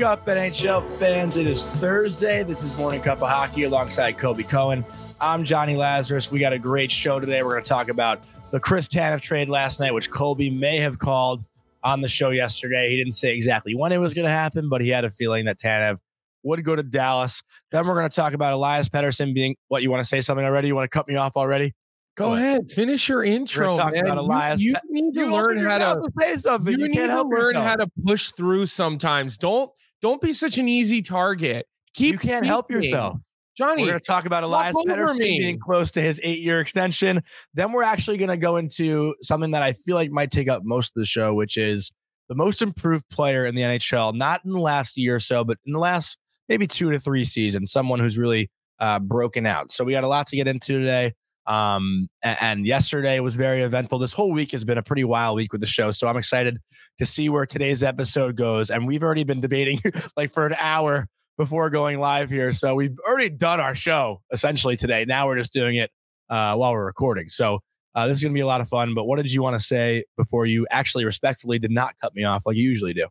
Wake up, NHL fans. It is Thursday. This is Morning Cup of Hockey alongside Colby Cohen. I'm Jonny Lazarus. We got a great show today. We're going to talk about the Chris Tanev trade last night, which Colby may have called on the show yesterday. He didn't say exactly when it was going to happen, but he had a feeling that Tanev would go to Dallas. Then we're going to talk about Elias Pettersson being what you want to say something already? You want to cut me off already? Go ahead, finish your intro, man. Elias you, you need to You learn how mouth to. say something. You, You, need can't to help learn yourself. how to push through sometimes. Don't don't be such an easy target. Keep you can't help yourself. Johnny. We're going to talk about Elias Pettersson being close to his eight-year extension. Then we're actually going to go into something that I feel like might take up most of the show, which is the most improved player in the NHL, not in the last year or so, but in the last maybe two to three seasons. Someone who's really uh, broken out. So we got a lot to get into today. Um, and, yesterday was very eventful. This whole week has been a pretty wild week with the show. So I'm excited to see where today's episode goes. And we've already been debating like for an hour before going live here. So we've already done our show essentially today. Now we're just doing it uh, while we're recording. So uh, this is going to be a lot of fun. But what did you want to say before you actually respectfully did not cut me off like you usually do?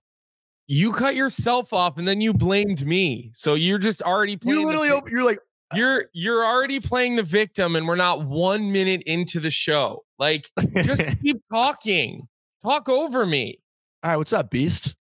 you cut yourself off and then you blamed me. So you're just already playing. You literally, you're like, you're you're already playing the victim, and we're not one minute into the show. Like, just keep talking. Talk over me. all right, what's up, Beast?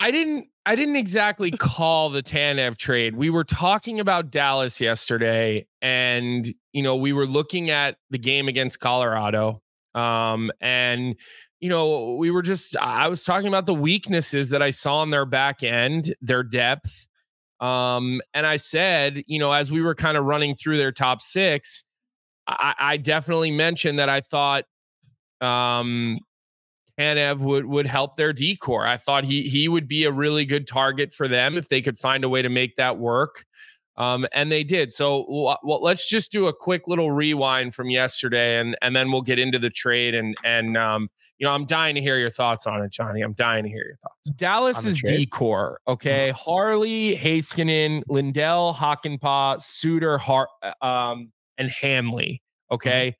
I didn't I didn't exactly call the Tanev trade. We were talking about Dallas yesterday and you know, we were looking at the game against Colorado. Um and you know, we were just I was talking about the weaknesses that I saw in their back end, their depth. Um and I said, you know, as we were kind of running through their top 6, I, I definitely mentioned that I thought um Tanev would would help their D-core. I thought he he would be a really good target for them if they could find a way to make that work. Um, and they did. So well, let's just do a quick little rewind from yesterday, and and then we'll get into the trade. And and um, you know, I'm dying to hear your thoughts on it, Johnny. I'm dying to hear your thoughts. Dallas's trade? D-core, okay. Harley, Heiskanen, Lindell, Hakanpää, Suter, Har- um, and Hanley. Okay.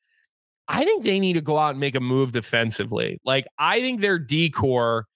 I think they need to go out and make a move defensively. Like I think their D-core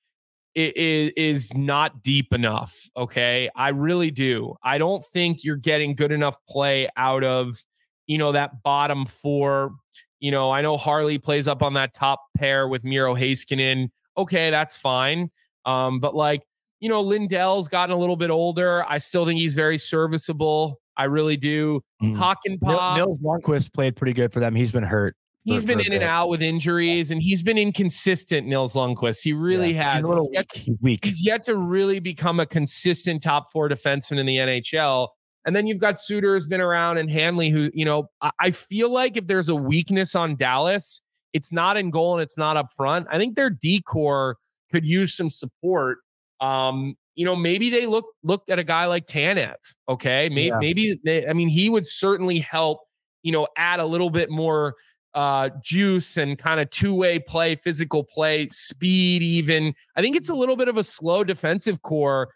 is, is not deep enough. Okay. I really do. I don't think you're getting good enough play out of, you know, that bottom four. You know, I know Harley plays up on that top pair with Miro Heiskanen. Okay, that's fine. Um, but like, you know, Lindell's gotten a little bit older. I still think he's very serviceable. I really do. Mm. Hakanpää. Nils Lundkvist played pretty good for them. He's been hurt. He's for- been for in and bit. out with injuries, and he's been inconsistent. Nils Lundkvist, he really Yeah, has. He's He's yet, weak. He's weak. he's yet to really become a consistent top four defenseman in the NHL. And then you've got Suter has been around, and Hanley, who you know, I, I feel like if there's a weakness on Dallas, it's not in goal and it's not up front. I think their D-core could use some support. Um, you know, maybe they look looked at a guy like Tanev. Okay, maybe Yeah. maybe they, I mean he would certainly help. You know, add a little bit more uh, juice and kind of two way play, physical play, speed. Even I think it's a little bit of a slow defensive core.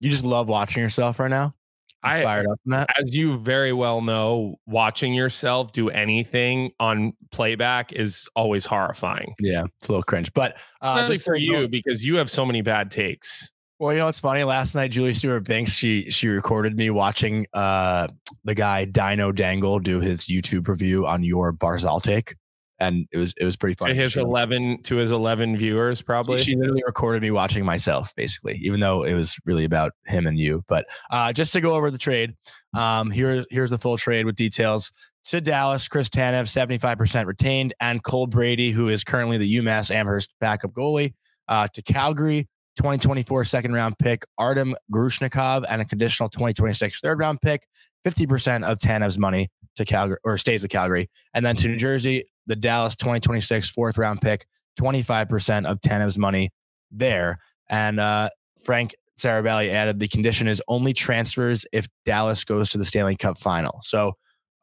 You just love watching yourself right now. I- fired up from that. As you very well know, watching yourself do anything on playback is always horrifying. Yeah, it's a little cringe, but uh, Especially just for you you because you have so many bad takes. Well, you know it's funny? Last night, Julie Stewart-Binks she she recorded me watching uh the guy Dino Dangle do his YouTube review on your Barzal take, and it was it was pretty funny. To his eleven to his eleven viewers, probably. She, she literally recorded me watching myself, basically, even though it was really about him and you. But uh, just to go over the trade, um, here, here's the full trade with details. To Dallas, Chris Tanev, 75% retained, and Cole Brady, who is currently the UMass Amherst backup goalie. Uh, to Calgary, 2024 second round pick, Artem Grushnikov, and a conditional 2026 third round pick, 50% of Tanev's money to Calgary or stays with Calgary. And then to New Jersey, the Dallas 2026 fourth round pick, 25% of Tanev's money there. And uh, Frank Seravalli added the condition is only transfers if Dallas goes to the Stanley Cup final. So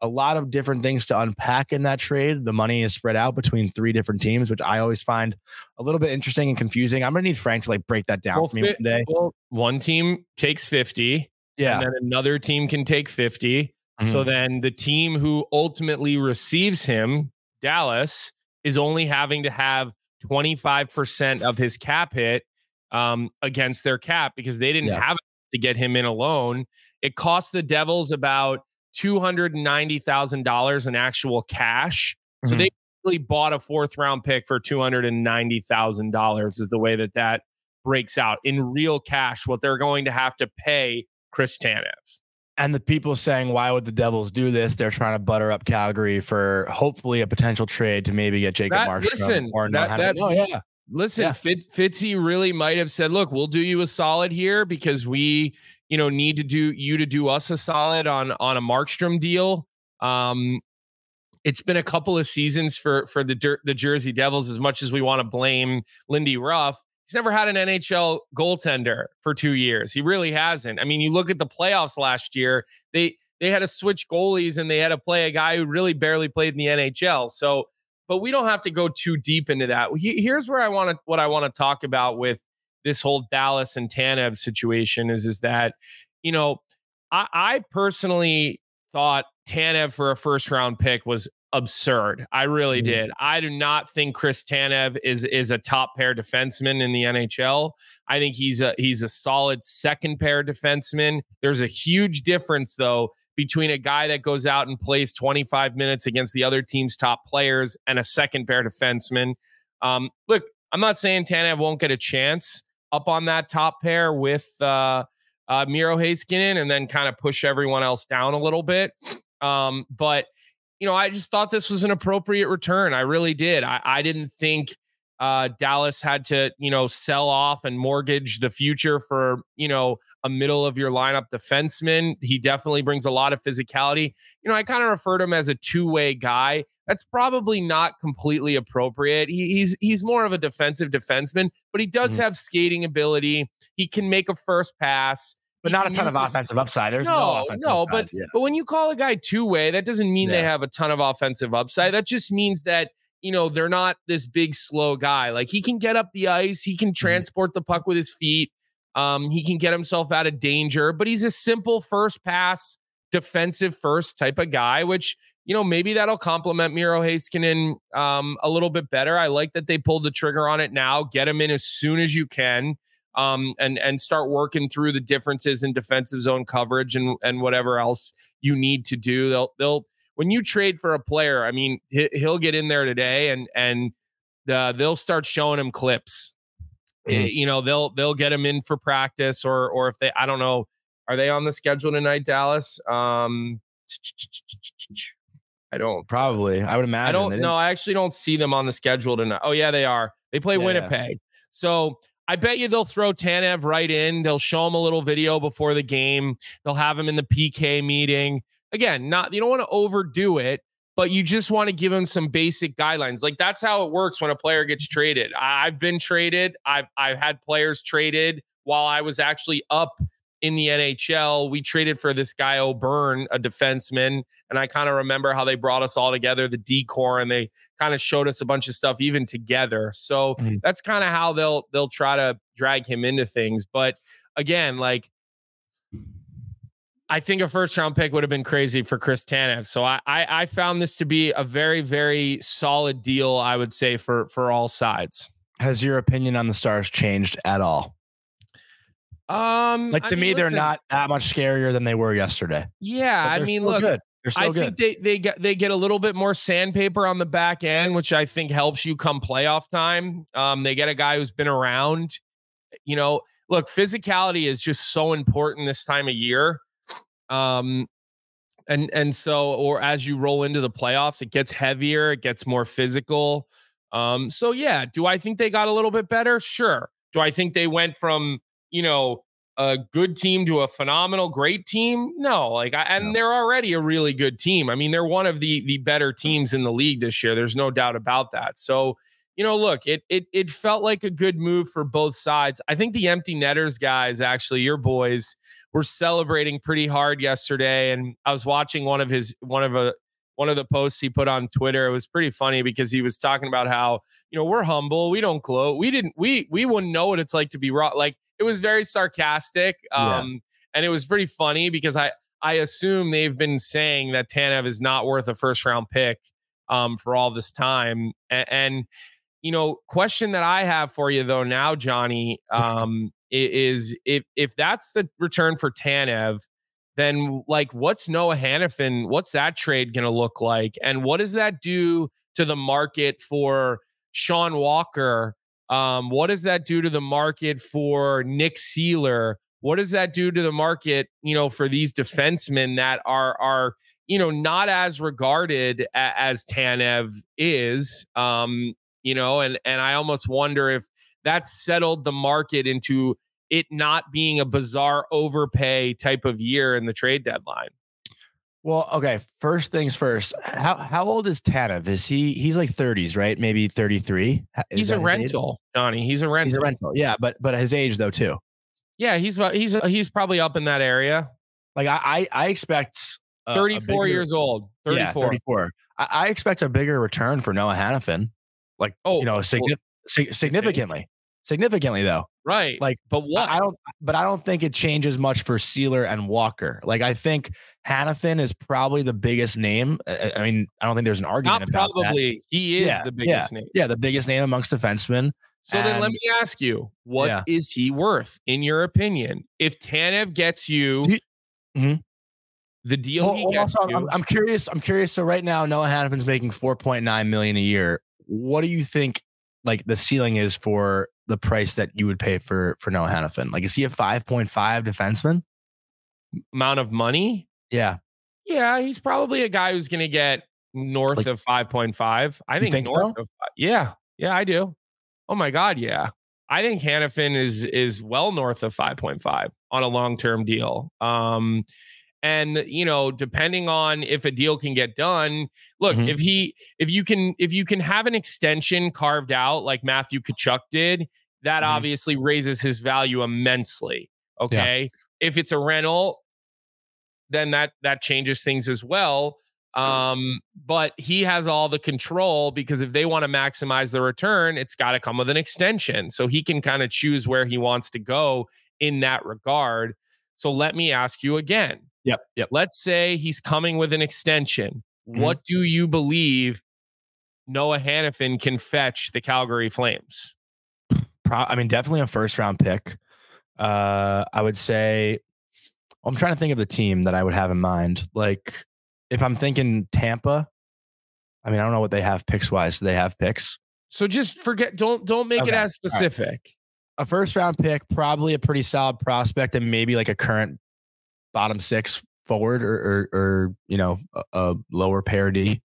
a lot of different things to unpack in that trade. The money is spread out between three different teams, which I always find a little bit interesting and confusing. I'm gonna need Frank to like break that down Well, for me one day. Well, one team takes 50, Yeah. and then another team can take 50. So Mhm. then the team who ultimately receives him, Dallas, is only having to have 25% of his cap hit um, against their cap because they didn't yeah. have to get him in alone. It cost the Devils about $290,000 in actual cash. Mm-hmm. So they really bought a fourth round pick for $290,000 is the way that that breaks out in real cash, what they're going to have to pay Chris Tanev. And the people saying, why would the Devils do this? They're trying to butter up Calgary for hopefully a potential trade to maybe get Jacob Markstrom. Listen, or that, that, oh, yeah. Listen, yeah. Fitz, Fitzy really might have said, "Look, we'll do you a solid here because we, you know, need to do you to do us a solid on on a Markstrom deal." Um, it's been a couple of seasons for for the the Jersey Devils. As much as we want to blame Lindy Ruff, he's never had an NHL goaltender for two years. He really hasn't. I mean, you look at the playoffs last year; they they had to switch goalies and they had to play a guy who really barely played in the NHL. So but we don't have to go too deep into that. Here's where I want to what I want to talk about with this whole Dallas and Tanev situation is is that you know I, I personally thought Tanev for a first round pick was absurd. I really mm-hmm. did. I do not think Chris Tanev is is a top pair defenseman in the NHL. I think he's a he's a solid second pair defenseman. There's a huge difference though between a guy that goes out and plays 25 minutes against the other team's top players and a second pair defenseman. Um, look, I'm not saying Tanev won't get a chance up on that top pair with uh, uh, Miro Heiskanen and then kind of push everyone else down a little bit. Um, but you know, I just thought this was an appropriate return. I really did. I, I didn't think uh, Dallas had to, you know, sell off and mortgage the future for, you know, a middle of your lineup defenseman. He definitely brings a lot of physicality. You know, I kind of refer to him as a two way guy. That's probably not completely appropriate. He, he's he's more of a defensive defenseman, but he does mm-hmm. have skating ability. He can make a first pass but not a ton of offensive upside. There's no, no, no but yeah. but when you call a guy two way, that doesn't mean yeah. they have a ton of offensive upside. That just means that you know, they're not this big, slow guy. Like he can get up the ice, he can mm-hmm. transport the puck with his feet, um, he can get himself out of danger, but he's a simple first pass, defensive first type of guy, which, you know, maybe that'll complement Miro Heiskanen um, a little bit better. I like that they pulled the trigger on it now. Get him in as soon as you can. Um, and and start working through the differences in defensive zone coverage and and whatever else you need to do. They'll they'll when you trade for a player, I mean, he'll get in there today and and uh, they'll start showing him clips. Mm. You know, they'll they'll get him in for practice or or if they I don't know, are they on the schedule tonight, Dallas? Um I don't probably. I would imagine. I don't know. I actually don't see them on the schedule tonight. Oh yeah, they are. They play yeah. Winnipeg. So I bet you they'll throw Tanev right in. They'll show him a little video before the game. They'll have him in the PK meeting again, not you don't want to overdo it, but you just want to give him some basic guidelines. Like that's how it works when a player gets traded. I've been traded. I've I've had players traded while I was actually up in the NHL. We traded for this guy O'Byrne, a defenseman, and I kind of remember how they brought us all together, the D-core, and they kind of showed us a bunch of stuff even together. So mm-hmm. that's kind of how they'll they'll try to drag him into things. But again, like I think a first round pick would have been crazy for Chris Tanev. So I, I, I found this to be a very very solid deal. I would say for for all sides. Has your opinion on the Stars changed at all? Um, like to I me, they're not that much scarier than they were yesterday. Yeah, I mean, look, good. I good. think they they get they get a little bit more sandpaper on the back end, which I think helps you come playoff time. Um, they get a guy who's been around. You know, look, physicality is just so important this time of year. Um, and and so or as you roll into the playoffs, it gets heavier, it gets more physical. Um, so yeah, do I think they got a little bit better? Sure. Do I think they went from you know a good team to a phenomenal great team? No, like I, and no. they're already a really good team. I mean, they're one of the the better teams in the league this year. There's no doubt about that. So you know, look, it it it felt like a good move for both sides. I think the empty netters guys, actually, your boys, were celebrating pretty hard yesterday. And I was watching one of his one of a one of the posts he put on Twitter. It was pretty funny because he was talking about how, you know, we're humble, we don't gloat. We didn't we we wouldn't know what it's like to be raw. Like it was very sarcastic. Um, yeah. and it was pretty funny because I I assume they've been saying that Tanev is not worth a first round pick um for all this time. and, and you know, question that I have for you though now, Johnny, um, is if if that's the return for Tanev, then like what's Noah Hanifin? What's that trade going to look like? And what does that do to the market for Sean Walker? Um, what does that do to the market for Nick Seeler? What does that do to the market, you know, for these defensemen that are are you know not as regarded as Tanev is? Um, you know, and and I almost wonder if that settled the market into it not being a bizarre overpay type of year in the trade deadline. Well, okay. First things first. How how old is Tanev? Is he he's like 30s, right? Maybe 33. Is he's a rental, age? Johnny. He's a rental. He's a rental. Yeah, but but his age though too. Yeah, he's he's he's probably up in that area. Like I I, I expect 34 bigger, years old. 34. Yeah, 34. I, I, expect a bigger return for Noah Hanifin. Like oh, you know, signi- well, significantly. Significantly though. Right. Like, but what? I don't, but I don't think it changes much for Seeler and Walker. Like, I think Hanifin is probably the biggest name. I mean, I don't think there's an argument Not about probably. That. He is yeah, the biggest yeah, name. Yeah, the biggest name amongst defensemen. So and, then let me ask you, what yeah. is he worth in your opinion? If Tanev gets you, you mm-hmm. the deal well, he gets also, you, I'm, I'm, curious. I'm curious. So right now, Noah Hanifin's making 4.9 million a year. What do you think? Like the ceiling is for the price that you would pay for for Noah Hanifin? Like, is he a 5.5 defenseman? Amount of money? Yeah. Yeah, he's probably a guy who's going to get north like, of 5.5. I think, think north so? of Yeah. Yeah, I do. Oh my God, yeah. I think Hanifin is is well north of 5.5 on a long-term deal. Um and you know depending on if a deal can get done look mm-hmm. if he if you can if you can have an extension carved out like matthew tkachuk did that mm-hmm. obviously raises his value immensely okay yeah. if it's a rental then that that changes things as well um but he has all the control because if they want to maximize the return it's got to come with an extension so he can kind of choose where he wants to go in that regard so let me ask you again Yep. Yep. Let's say he's coming with an extension. Mm-hmm. What do you believe Noah Hanifin can fetch the Calgary Flames? Pro- I mean, definitely a first round pick. Uh, I would say I'm trying to think of the team that I would have in mind. Like, if I'm thinking Tampa, I mean, I don't know what they have picks wise. Do they have picks? So just forget. Don't don't make okay. it as specific. Right. A first round pick, probably a pretty solid prospect, and maybe like a current bottom six forward or or, or you know a, a lower parity.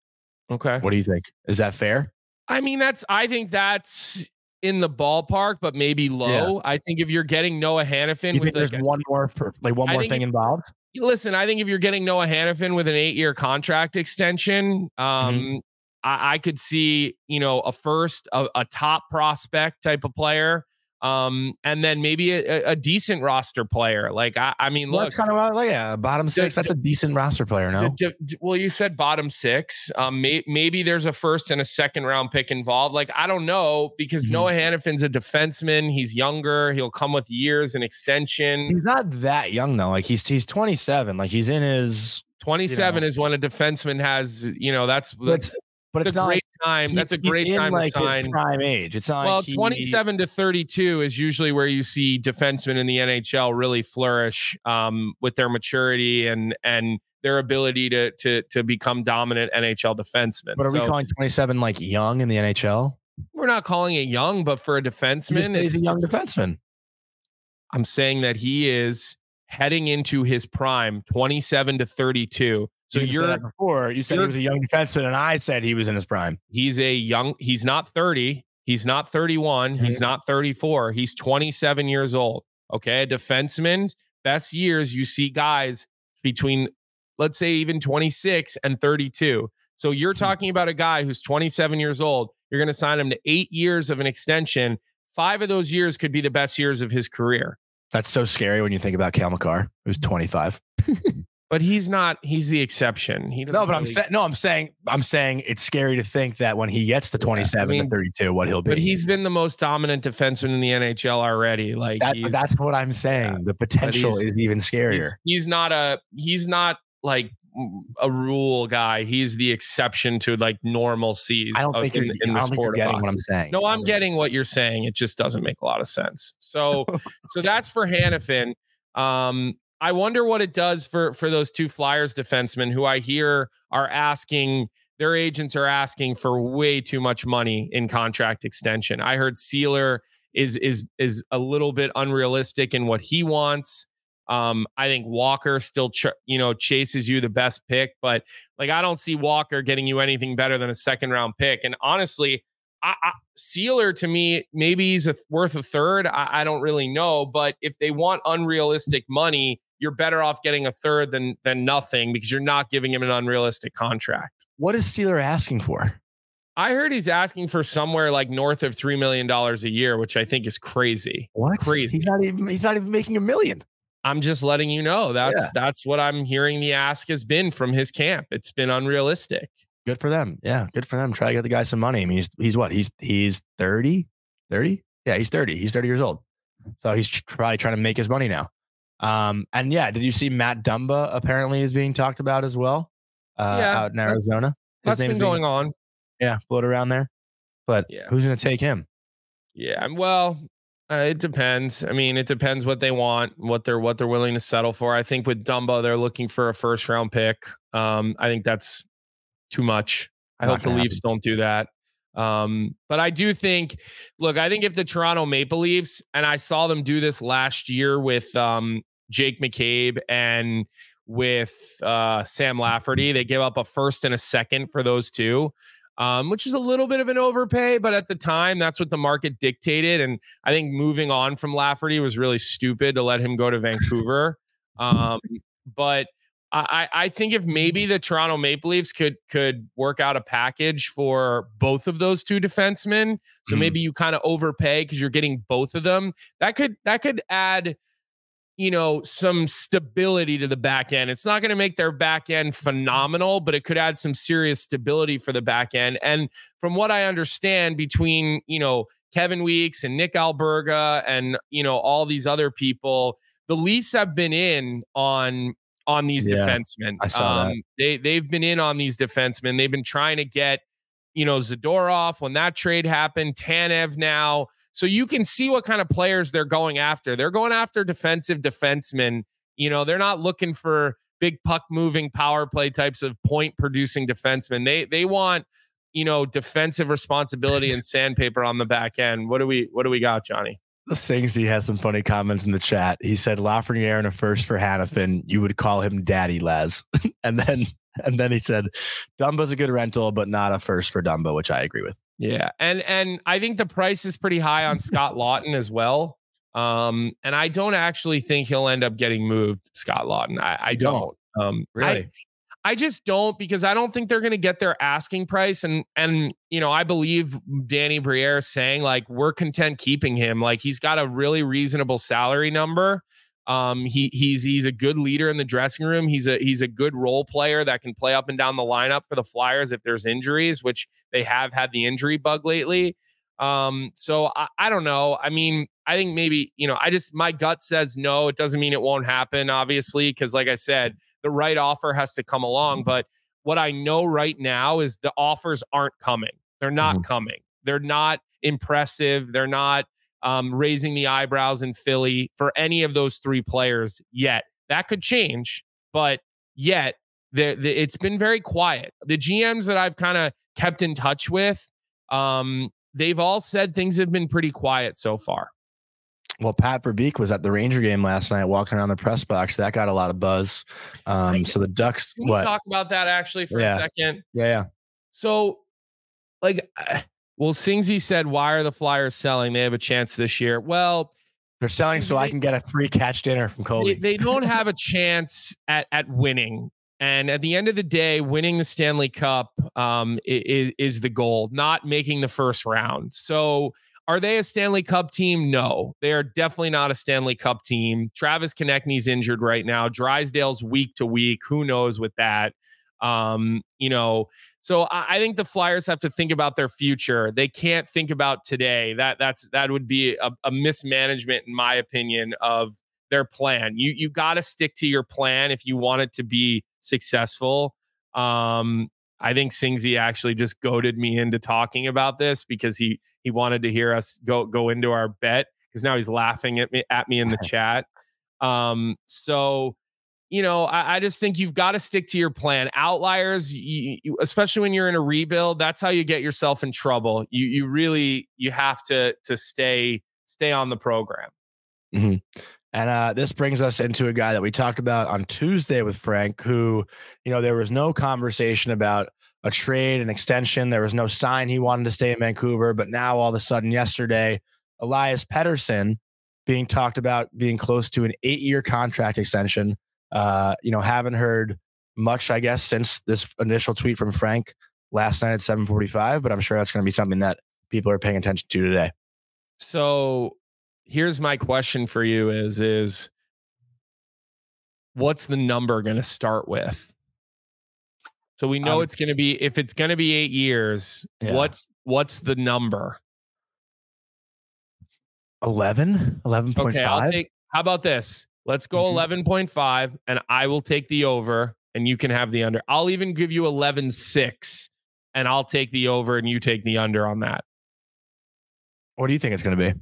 Okay. What do you think? Is that fair? I mean, that's I think that's in the ballpark, but maybe low. Yeah. I think if you're getting Noah Hanifin, you with there's like, one more per, like one more thing if, involved. Listen, I think if you're getting Noah Hanifin with an eight year contract extension, um, mm-hmm. I, I, could see you know a first, a, a top prospect type of player um, and then maybe a, a, decent roster player. Like I, I mean, well, look, that's kind of like yeah, bottom six. that's a decent roster player. No, well, you said bottom six. Um, may, maybe there's a first and a second round pick involved. Like I don't know because mm-hmm. Noah Hanifin's a defenseman. He's younger. He'll come with years and extensions. He's not that young though. Like he's he's 27. Like he's in his 27 you know. is when a defenseman has, you know, that's that's but it's, a great time. He, That's a great time like to sign. prime age. It's not well, like he, 27 to 32 is usually where you see defensemen in the NHL really flourish um, with their maturity and and their ability to to to become dominant NHL defensemen. But are so, we calling 27 like young in the NHL? We're not calling it young, but for a defenseman, he's a young defenseman. I'm saying that he is heading into his prime, 27 to 32. So you are before you said he was a young defenseman, and I said he was in his prime. He's a young. He's not thirty. He's not 31. Mm-hmm. He's not 34. He's 27 years old. Okay, a defenseman's best years you see guys between, let's say, even 26 and 32. So you're mm-hmm. talking about a guy who's 27 years old. You're going to sign him to eight years of an extension. Five of those years could be the best years of his career. That's so scary when you think about Cale Makar, who's 25. but he's not. He's the exception. He no, but really, I'm saying no. I'm saying I'm saying it's scary to think that when he gets to 27 yeah, I mean, to 32, what he'll be. But he's been the most dominant defenseman in the NHL already. Like that, that's what I'm saying. Yeah. The potential is even scarier. He's, he's not a. He's not like a rule guy. He's the exception to like normal seas. I don't think in, you're, in don't think you're getting what I'm saying. No, I'm getting what you're saying. It just doesn't make a lot of sense. So, so that's for Hanifin. Um, I wonder what it does for for those two Flyers defensemen who I hear are asking their agents are asking for way too much money in contract extension. I heard Seeler is is is a little bit unrealistic in what he wants. Um, I think Walker still, ch- you know, chases you the best pick, but like I don't see Walker getting you anything better than a second round pick. And honestly, I, I, Seeler to me, maybe he's a, worth a third. I, I don't really know, but if they want unrealistic money, you're better off getting a third than than nothing because you're not giving him an unrealistic contract. What is Seeler asking for? I heard he's asking for somewhere like north of three million dollars a year, which I think is crazy. What? Crazy. He's not even. He's not even making a million. I'm just letting you know that's Yeah. that's what I'm hearing the ask has been from his camp. It's been unrealistic. Good for them. Yeah, good for them. Try to get the guy some money. I mean, he's he's what? He's he's 30? 30? Yeah, he's 30. He's 30 years old. So he's probably trying to make his money now. Um, and yeah, did you see Matt Dumba apparently is being talked about as well? Uh, Yeah, out in Arizona. His That's been being- going on. Yeah, float around there. But Yeah. who's going to take him? Yeah, well, uh, it depends. I mean, it depends what they want, what they're what they're willing to settle for. I think with Dumba, they're looking for a first round pick. Um, I think that's too much. I Not hope the gonna Leafs don't do that. Um, but I do think, look, I think if the Toronto Maple Leafs, and I saw them do this last year with um, Jake McCabe and with uh, Sam Lafferty, they gave up a first and a second for those two um, which is a little bit of an overpay, but at the time, that's what the market dictated. And I think moving on from Lafferty was really stupid to let him go to Vancouver. Um, but I, I think if maybe the Toronto Maple Leafs could could work out a package for both of those two defensemen, so Mhm. maybe you kind of overpay because you're getting both of them. That could that could add you know, some stability to the back end. It's not going to make their back end phenomenal, but it could add some serious stability for the back end. And from what I understand, between, you know, Kevin Weeks and Nick Alberga and, you know, all these other people, the Leafs have been in on on these Yeah, defensemen. I saw that. Um, they they've been in on these defensemen. They've been trying to get, you know, Zadorov when that trade happened, Tanev now. So you can see what kind of players they're going after. They're going after defensive defensemen. You know, they're not looking for big puck moving power play types of point producing defensemen. They they want, you know, defensive responsibility and sandpaper on the back end. What do we what do we got, Johnny? The Singsy has some funny comments in the chat. He said Lafreniere and a first for Hanifin. You would call him Daddy Laz. and then and then he said Dumbo's a good rental, but not a first for Dumbo, which I agree with. Yeah. And and I think the price is pretty high on Scott Laughton as well. Um, and I don't actually think he'll end up getting moved, Scott Laughton. I, I don't. don't? Um I- Really? I just don't because I don't think they're going to get their asking price. And and you know, I believe Danny Briere saying like we're content keeping him. Like he's got a really reasonable salary number. Um, he he's he's a good leader in the dressing room. He's a he's a good role player that can play up and down the lineup for the Flyers if there's injuries, which they have had the injury bug lately. Um, so I, I don't know. I mean, I think maybe, you know, I just my gut says no. It doesn't mean it won't happen, obviously, because like I said, the right offer has to come along. But what I know right now is the offers aren't coming. They're not coming. They're not impressive. They're not um, raising the eyebrows in Philly for any of those three players yet. That could change, but yet the, the, it's been very quiet. The GMs that I've kind of kept in touch with, um, they've all said things have been pretty quiet so far. Well, Pat Verbeek was at the Ranger game last night, walking around the press box. That got a lot of buzz. Um, so the Ducks, Can we what? talk about that actually for Yeah. a second? yeah, yeah. So, like, well, Singsy said, why are the Flyers selling? They have a chance this year. Well, They're selling so I can get a free catch dinner from they, Colby. they don't have a chance at at winning. And at the end of the day, winning the Stanley Cup um, is is the goal, not making the first round. So, are they a Stanley Cup team? No, they are definitely not a Stanley Cup team. Travis Konecny's injured right now. Drysdale's week to week. Who knows with that? Um, you know, so I, I think the Flyers have to think about their future. They can't think about today. That that's that would be a, a mismanagement, in my opinion, of their plan. You you got to stick to your plan if you want it to be successful. Um, I think Singsy actually just goaded me into talking about this because he he wanted to hear us go go into our bet because now he's laughing at me at me in the chat. Um, so you know, I, I, just think you've got to stick to your plan. Outliers, you, you, especially when you're in a rebuild, that's how you get yourself in trouble. You you really you have to to stay stay on the program. Mm-hmm. And uh, this brings us into a guy that we talked about on Tuesday with Frank, who, you know, there was no conversation about a trade, an extension. There was no sign he wanted to stay in Vancouver. But now, all of a sudden, yesterday, Elias Pettersson being talked about being close to an eight year contract extension. Uh, you know, haven't heard much, I guess, since this initial tweet from Frank last night at 745, but I'm sure that's going to be something that people are paying attention to today. So here's my question for you is is what's the number going to start with? So we know um, it's going to be if it's going to be 8 years, yeah. what's what's the number? 11 11.5 okay, I'll take how about this let's go mm-hmm. 11.5 and i will take the over and you can have the under. I'll even give you 11.6 and i'll take the over and you take the under on that. What do you think it's going to be?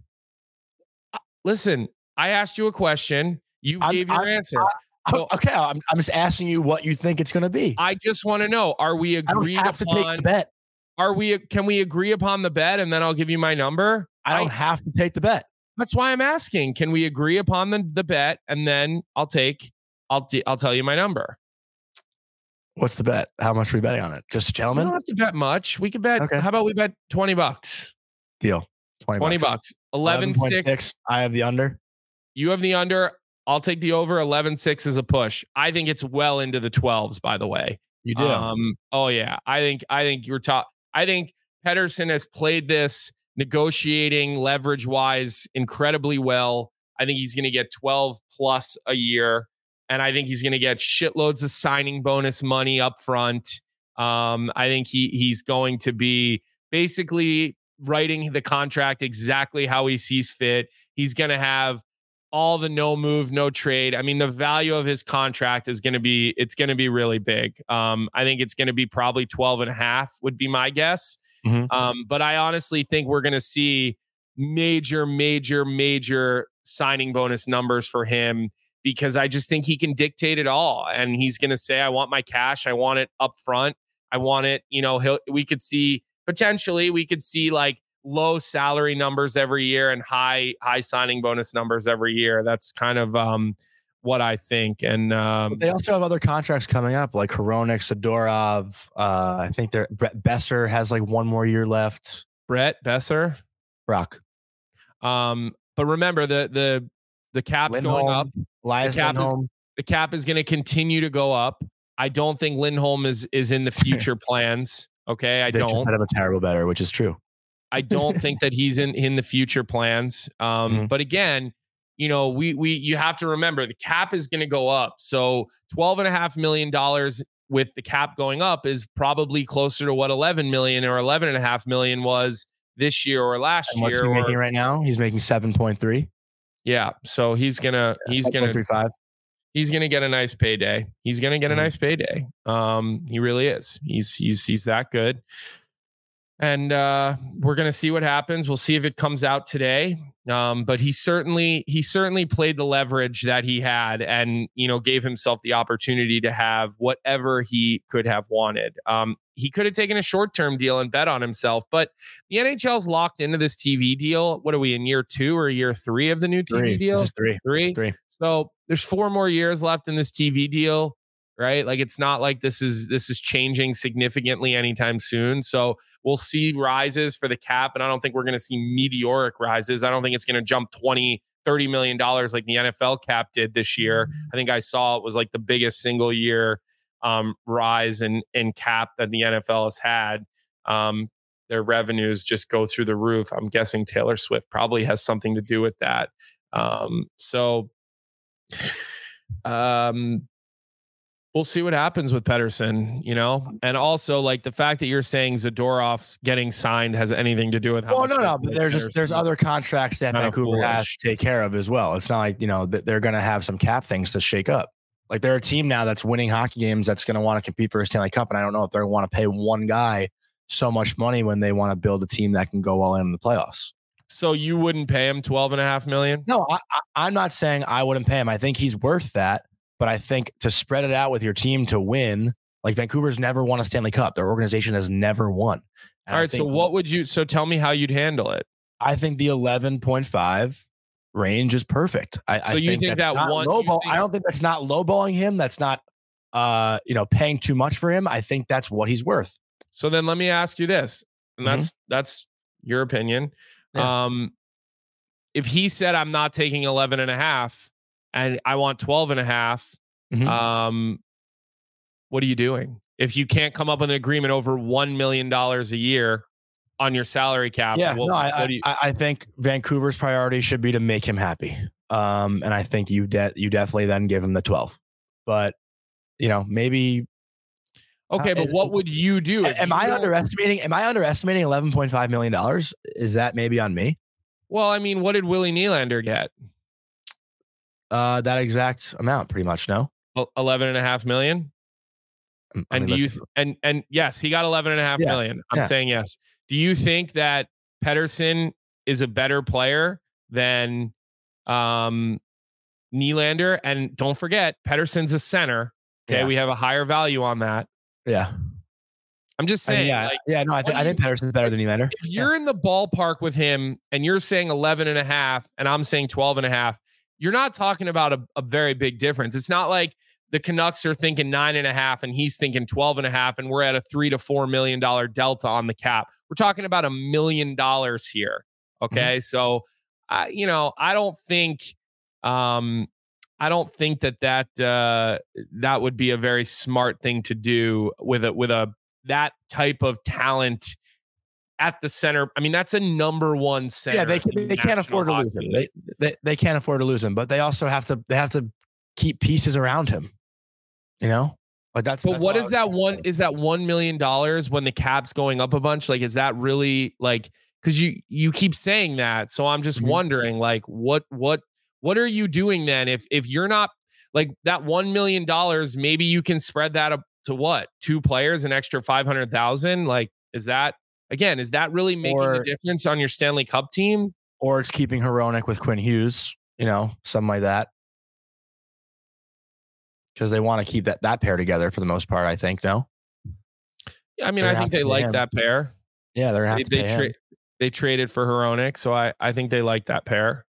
Uh, listen i asked you a question. You I'm, gave your I'm, answer. I, so, okay I'm, I'm just asking you what you think it's going to be. I just want to know are we agreed upon to take the bet. Are we can we agree upon the bet and then i'll give you my number? I don't I, have to take the bet. That's why I'm asking. Can we agree upon the, the bet and then I'll take I'll t- I'll tell you my number. What's the bet? How much are we betting on it? Just a gentleman? We don't have to bet much. We could bet. Okay. How about we bet 20 bucks? Deal. 20, 20 bucks. bucks. 11, 11 6. I have the under. You have the under. I'll take the over. 11 6 is a push. I think it's well into the 12s, by the way. You do. Um, oh yeah. I think I think you're top. I think Pettersson has played this negotiating leverage wise incredibly well. I think he's going to get 12 plus a year. And I think he's going to get shitloads of signing bonus money up front. Um, I think he he's going to be basically writing the contract exactly how he sees fit. He's going to have all the no move, no trade. I mean, the value of his contract is going to be, it's going to be really big. Um, I think it's going to be probably 12 and a half would be my guess. Mm-hmm. Um, but I honestly think we're going to see major, major, major signing bonus numbers for him because I just think he can dictate it all. And he's going to say, I want my cash. I want it up front. I want it, you know, he'll, we could see potentially, we could see like low salary numbers every year and high, high signing bonus numbers every year. That's kind of, um, what I think. And um, they also have other contracts coming up, like Hronek, Zadorov. Uh, I think they're Brett Boeser has like one more year left. Brett Boeser, Brock. Um, but remember the the the cap's Lindholm, going up. Elias the cap Lindholm. is the cap is going to continue to go up. I don't think Lindholm is is in the future plans. Okay, I they don't. Have a terrible better, which is true. I don't think that he's in in the future plans. Um, mm-hmm. but again, you know, we we you have to remember the cap is going to go up. So twelve and a half million dollars with the cap going up is probably closer to what 11 million or 11 and a half million was this year or last and what's year. What's he making right now? He's making 7.3. Yeah. So he's gonna he's gonna he's gonna get a nice payday. He's gonna get a mm-hmm. nice payday. Um, he really is. He's he's he's that good. And uh, we're gonna see what happens. We'll see if it comes out today. Um, but he certainly he certainly played the leverage that he had, and you know gave himself the opportunity to have whatever he could have wanted. Um, he could have taken a short term deal and bet on himself, but the NHL's locked into this TV deal. What are we in year two or year three of the new TV three. deal? three, three, three. So there's four more years left in this TV deal right? Like it's not like this is this is changing significantly anytime soon. So we'll see rises for the cap, and I don't think we're going to see meteoric rises. I don't think it's going to jump 20, 30 million dollars like the NFL cap did this year. I think I saw it was like the biggest single year um, rise in in cap that the NFL has had. Um, their revenues just go through the roof. I'm guessing Taylor Swift probably has something to do with that. Um, so, um, we'll see what happens with Pettersson, you know, and also like the fact that you're saying Zadorov's getting signed has anything to do with how. Well, no, no, but there's just there's other contracts that Vancouver has to take care of as well. It's not like you know that they're going to have some cap things to shake up. Like they're a team now that's winning hockey games that's going to want to compete for a Stanley Cup, and I don't know if they're want to pay one guy so much money when they want to build a team that can go all in, in the playoffs. So you wouldn't pay him 12 and a half million? No, I, I, I'm not saying I wouldn't pay him. I think he's worth that. But I think to spread it out with your team to win, like Vancouver's never won a Stanley Cup. Their organization has never won. And All right. So what would you, so tell me how you'd handle it. I think the 11.5 range is perfect. I, so I you think, think that one, think- I don't think that's not lowballing him. That's not, uh, you know, paying too much for him. I think that's what he's worth. So then let me ask you this, and mm-hmm. that's, that's your opinion. Yeah. Um, if he said, I'm not taking 11 and a half, and I want 12 and a half, mm-hmm. um, what are you doing? If you can't come up with an agreement over $1 million a year on your salary cap, yeah, what, no, I, you- I, I, think Vancouver's priority should be to make him happy. Um, and I think you de- you definitely then give him the 12. But, you know, maybe Okay, uh, but what would you do? Am you I underestimating? Am I underestimating eleven point five million dollars? Is that maybe on me? Well, I mean, what did Willie Nylander get? Uh, that exact amount, pretty much. No, 11 and a half million. and do you th- and and yes, he got 11 and a half yeah. million. I'm yeah. saying yes. Do you think that Pettersson is a better player than um Nylander? And don't forget, Pettersson's a center. Okay, yeah. we have a higher value on that. Yeah. I'm just saying. yeah, like, yeah, no, I, th- I think Pettersson's better than Nylander. If you're in the ballpark with him and you're saying 11 and a half and I'm saying 12 and a half, you're not talking about a, a very big difference. It's not like the Canucks are thinking nine and a half and he's thinking 12 and a half, and we're at a three to four million dollar delta on the cap. We're talking about a million dollars here. Mm-hmm. Okay. Mm-hmm. So, uh, you know, I don't think, um, I don't think that that uh, that would be a very smart thing to do with a with a that type of talent at the center. I mean, that's a number one center. Yeah, they, they can't afford to lose him. They, they they can't afford to lose him, but they also have to they have to keep pieces around him. You know, like that's. But that's what is that one? Is that one million dollars when the cap's going up a bunch? Like, is that really like? Because you you keep saying that, so I'm just mm-hmm. wondering, like, what what what are you doing then? If if you're not like that one million dollars, maybe you can spread that up to what two players, an extra five hundred thousand. Like, is that Again, is that really making or, a difference on your Stanley Cup team? Or it's keeping Hronek with Quinn Hughes, you know, something like that. Because they want to keep that that pair together for the most part, I think. No. Yeah, I mean, they're I think they like him. that pair. Yeah, they're happy. They, they, tra- they traded for Hronek, so I I think they like that pair.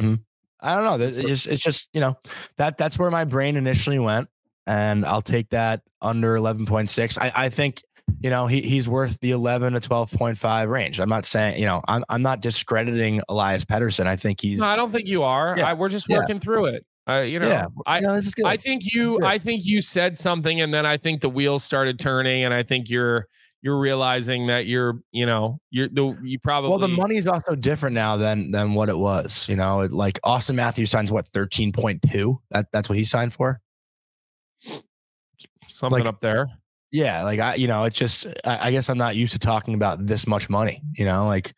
Mm-hmm. I don't know. It's just, it's just you know that that's where my brain initially went, and I'll take that under eleven point six. I I think you know, he he's worth the 11 to 12.5 range. I'm not saying, you know, I'm I'm not discrediting Elias Pettersson. I think he's No, I don't think you are. Yeah. I, we're just working yeah. through it. Uh, you know, yeah. I no, I think you I think you said something and then I think the wheels started turning and I think you're you're realizing that you're, you know, you're the you probably Well, the money's also different now than than what it was. You know, like austin Matthews signs what 13.2. That that's what he signed for. Something like, up there yeah, like I, you know, it's just I, I, guess I'm not used to talking about this much money. You know, like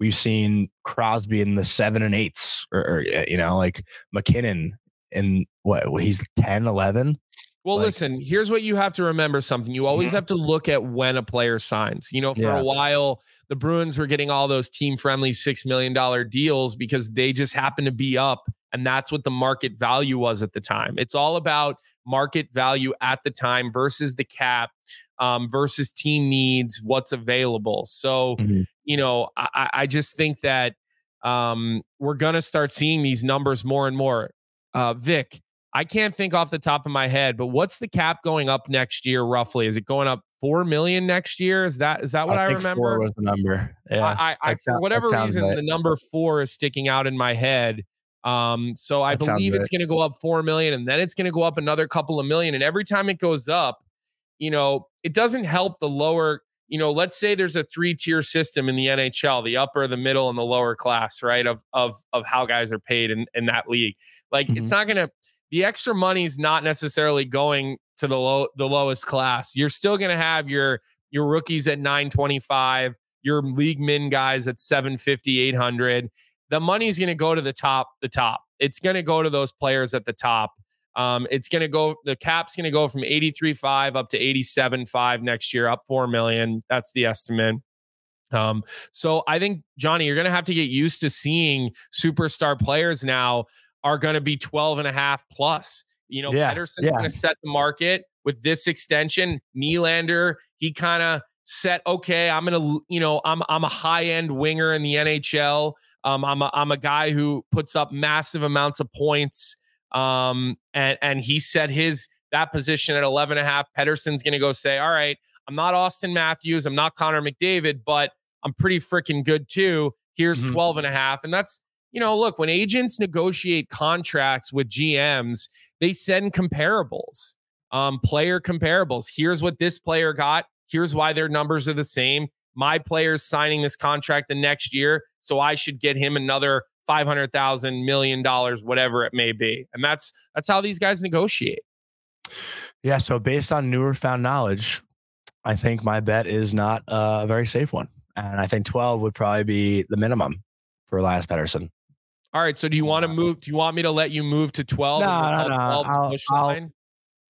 we've seen Crosby in the seven and eights, or, or you know, like MacKinnon in what he's 10, 11. Well, like, listen, here's what you have to remember something. You always mm-hmm. have to look at when a player signs. You know, for yeah. a while, the Bruins were getting all those team friendly $6 million deals because they just happened to be up. And that's what the market value was at the time. It's all about market value at the time versus the cap um, versus team needs, what's available. So, mm-hmm. you know, I, I, just think that um, we're going to start seeing these numbers more and more. Uh, Vic, I can't think off the top of my head, but what's the cap going up next year roughly? Is it going up four million next year? Is that is that what I, I remember? Four was the number. Yeah, I, I, for whatever reason, right. the number four is sticking out in my head. Um, so I that believe it's going to go up 4 million and then it's going to go up another couple of million. And every time it goes up, you know, it doesn't help the lower, you know, let's say there's a three tier system in the NHL, the upper, the middle, and the lower class, right? Of, of, of how guys are paid in, in that league. Like mm-hmm. it's not going to, the extra money is not necessarily going to the low the lowest class. You're still going to have your your rookies at 925, your league min guys at 750, 800. The money's going to go to the top, the top. It's going to go to those players at the top. Um, it's going to go, the cap's going to go from 83.5 up to 87.5 next year, up 4 million. That's the estimate. Um, so I think, Johnny, you're going to have to get used to seeing superstar players now are going to be 12 and a half plus. You know, yeah, Pettersson's yeah. going to set the market with this extension. Nylander, he kind of set, okay, I'm going to, you know, I'm, I'm a high end winger in the NHL. Um, I'm a, I'm a guy who puts up massive amounts of points. Um, and, and he set his, that position at 11 and a half. Pettersson's going to go say, all right, I'm not Austin Matthews. I'm not Connor McDavid, but I'm pretty freaking good too. Here's mm-hmm. 12 and a half. And that's, you know, look, when agents negotiate contracts with GMs, they send comparables, um, player comparables. Here's what this player got. Here's why their numbers are the same. My player's signing this contract the next year, so I should get him another five hundred thousand million dollars, whatever it may be. And that's that's how these guys negotiate. Yeah. So based on newer found knowledge, I think my bet is not a very safe one. And I think 12 would probably be the minimum for Elias Pettersson. All right. So do you want to uh, move? Do you want me to let you move to 12? No, no, no. I'll, I'll,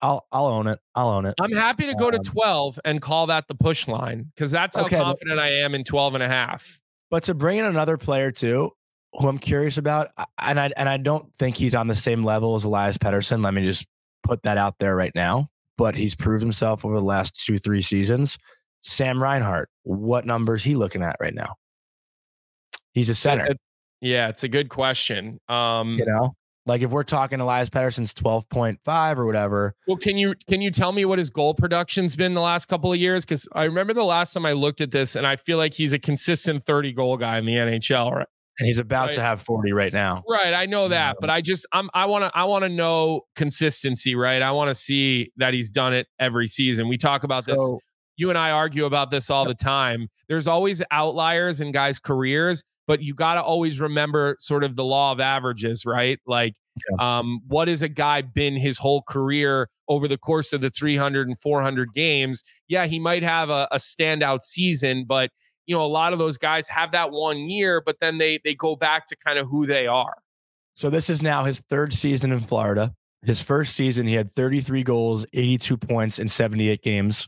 I'll, I'll, own it. I'll own it. I'm happy to go to um 12 and call that the push line because that's how okay, confident but, I am in 12 and a half. But to bring in another player too, who I'm curious about, and I and I don't think he's on the same level as Elias Pettersson. Let me just put that out there right now. But he's proved himself over the last two, three seasons. Sam Reinhart, what number is he looking at right now? He's a center. yeah, it's a good question. Um, you know, like if we're talking Elias Pettersson's 12.5 or whatever. Well, can you can you tell me what his goal production's been the last couple of years? Because I remember the last time I looked at this, and I feel like he's a consistent 30 goal guy in the NHL, right? And he's about right. to have 40 right now. Right. I know that, but I just I'm I want to I want to know consistency, right? I want to see that he's done it every season. We talk about so, this you and I argue about this all the time. There's always outliers in guys' careers, but you got to always remember sort of the law of averages, right? Like, yeah. um, what has a guy been his whole career over the course of the 300 and 400 games? Yeah, he might have a, a standout season, but you know, a lot of those guys have that one year, but then they they go back to kind of who they are. So this is now his third season in Florida. His first season, he had 33 goals, 82 points in 78 games.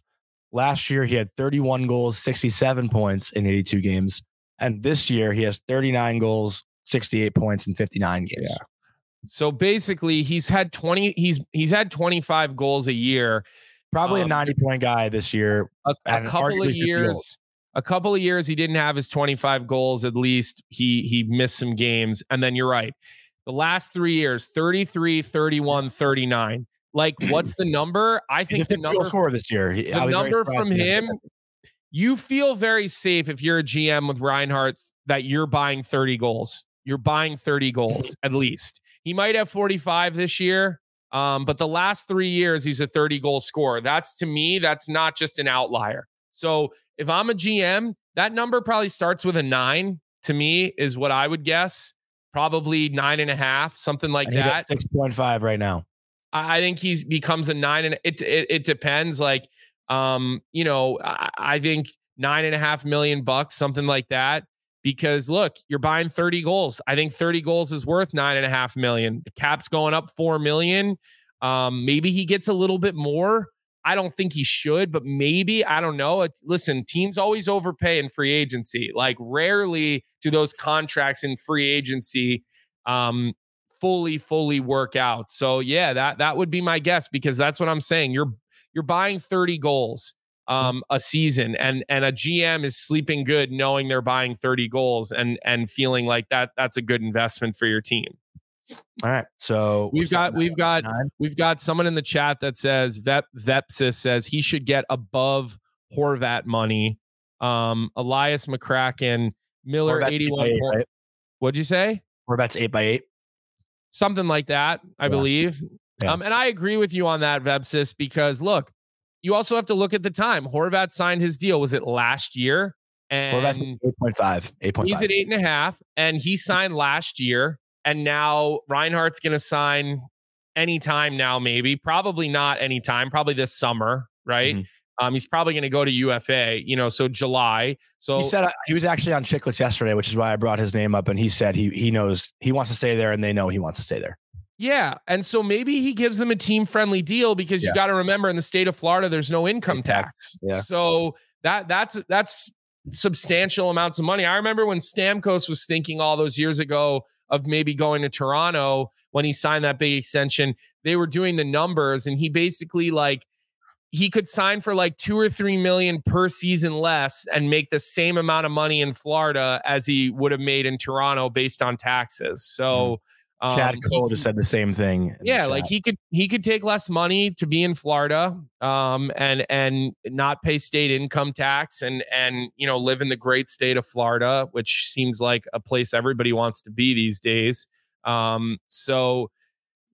Last year, he had 31 goals, 67 points in 82 games. And this year, he has 39 goals, 68 points in 59 games. Yeah. So basically, he's had 20, he's he's had 25 goals a year. Probably um, a 90 point guy this year. A, a couple of years. A couple of years he didn't have his 25 goals at least. He he missed some games. And then you're right. The last three years, 33, 31, 39. Like, what's the number? I think the number for this year. He, the number from him. You feel very safe if you're a GM with Reinhart that you're buying 30 goals. You're buying 30 goals at least. He might have 45 this year, um, but the last three years he's a 30 goal scorer. That's to me, that's not just an outlier. So if I'm a GM, that number probably starts with a nine. To me, is what I would guess. Probably nine and a half, something like that. Six point five right now. I think he's becomes a nine and it it, it depends. Like, um, you know, I, I think nine and a half million bucks, something like that. Because look, you're buying 30 goals. I think 30 goals is worth nine and a half million. The cap's going up four million. Um, maybe he gets a little bit more. I don't think he should, but maybe I don't know. It's listen, teams always overpay in free agency. Like rarely do those contracts in free agency um, fully fully work out. So yeah, that that would be my guess because that's what I'm saying. You're you're buying 30 goals mm. um, a season and and a GM is sleeping good knowing they're buying 30 goals and and feeling like that that's a good investment for your team. All right. So we've got we've got nine. we've got someone in the chat that says Vep Vepsis says he should get above Horvat money. Um Elias McCracken, Miller 81 eight, right? What'd you say? Horvat's eight by eight something like that, I yeah. believe. Yeah. Um, and I agree with you on that, Vebsis, because look, you also have to look at the time. Horvat signed his deal. Was it last year? And well, 8.5. 8.5. He's at eight and a half, and he signed last year. And now Reinhart's going to sign anytime now, maybe, probably not anytime, probably this summer, right? Mm-hmm. Um, he's probably going to go to UFA, you know, so July. So he said uh, he was actually on Chicklets yesterday, which is why I brought his name up. And he said he he knows he wants to stay there, and they know he wants to stay there. Yeah, and so maybe he gives them a team friendly deal because yeah. you got to remember in the state of Florida, there's no income tax. Yeah. So that that's that's substantial amounts of money. I remember when Stamkos was thinking all those years ago of maybe going to Toronto when he signed that big extension. They were doing the numbers, and he basically like he could sign for like two or three million per season less and make the same amount of money in Florida as he would have made in Toronto based on taxes. So. Mm. Um, Chad Cole just said the same thing. Yeah, like he could he could take less money to be in Florida, um, and and not pay state income tax, and and you know live in the great state of Florida, which seems like a place everybody wants to be these days. Um, so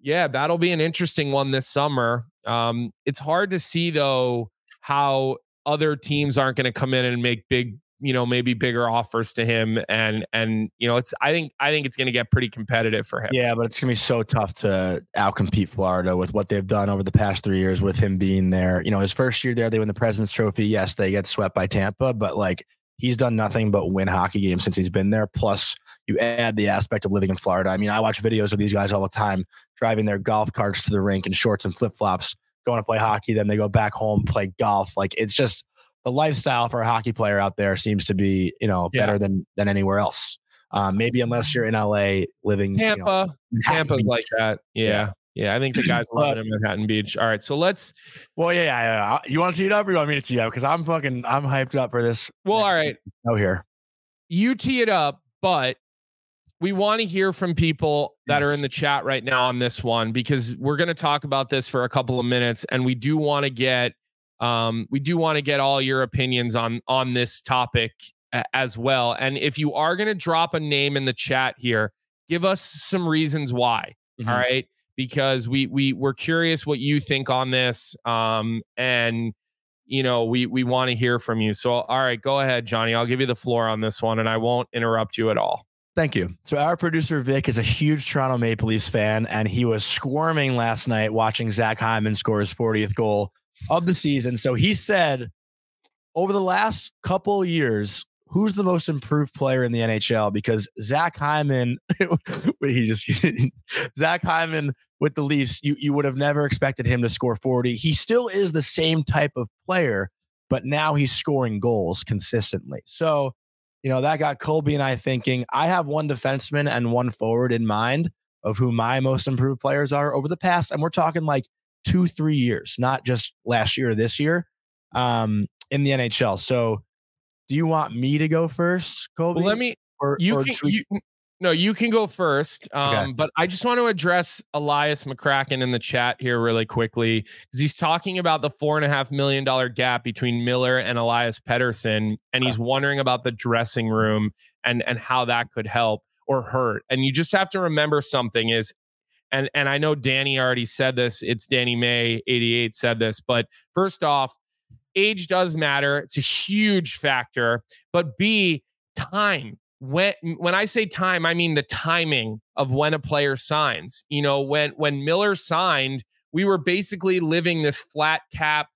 yeah, that'll be an interesting one this summer. Um, it's hard to see though how other teams aren't going to come in and make big you know maybe bigger offers to him and and you know it's i think i think it's going to get pretty competitive for him. Yeah but it's going to be so tough to outcompete florida with what they've done over the past three years with him being there. You know his first year there they win the president's trophy. Yes they get swept by tampa but like he's done nothing but win hockey games since he's been there. Plus you add the aspect of living in florida. I mean i watch videos of these guys all the time driving their golf carts to the rink in shorts and flip-flops going to play hockey then they go back home play golf. Like it's just the lifestyle for a hockey player out there seems to be, you know, better yeah. than than anywhere else. Um, maybe unless you're in LA living Tampa, you know, Tampa's Beach. like that. Yeah. yeah. yeah. I think the guys love it in Manhattan Beach. All right, so let's. Well, yeah, yeah, yeah. You want to tee it up, or you want me to tee it up? Because I'm fucking, I'm hyped up for this. Well, all right. Oh, here. You tee it up, but we want to hear from people that yes. are in the chat right now on this one because we're going to talk about this for a couple of minutes, and we do want to get um, we do want to get all your opinions on on this topic as well. And if you are going to drop a name in the chat here, give us some reasons why. Mm-hmm. All right, because we we we're curious what you think on this. Um, and you know we we want to hear from you. So all right, go ahead, Johnny. I'll give you the floor on this one, and I won't interrupt you at all. Thank you. So our producer Vic is a huge Toronto Maple Leafs fan, and he was squirming last night watching Zach Hyman score his 40th goal of the season. So he said, over the last couple years, who's the most improved player in the NHL? Because Zach Hyman, he just Zach Hyman with the Leafs, you you would have never expected him to score 40. He still is the same type of player, but now he's scoring goals consistently. So, you know, that got Colby and I thinking. I have one defenseman and one forward in mind of who my most improved players are over the past, and we're talking like two, three years, not just last year or this year um, in the NHL. So do you want me to go first, Colby? Well, let me. Or, you, or can, we, you no, you can go first. Um, okay. But I just want to address Elias McCracken in the chat here really quickly because he's talking about the four and a half million dollar gap between Miller and Elias Pettersson, and he's wondering about the dressing room and and how that could help or hurt. And you just have to remember something is and and I know Danny already said this. It's Danny May 88 said this, but first off, age does matter. It's a huge factor. But B, time. When when I say time, I mean the timing of when a player signs. You know, when when Miller signed, we were basically living this flat cap,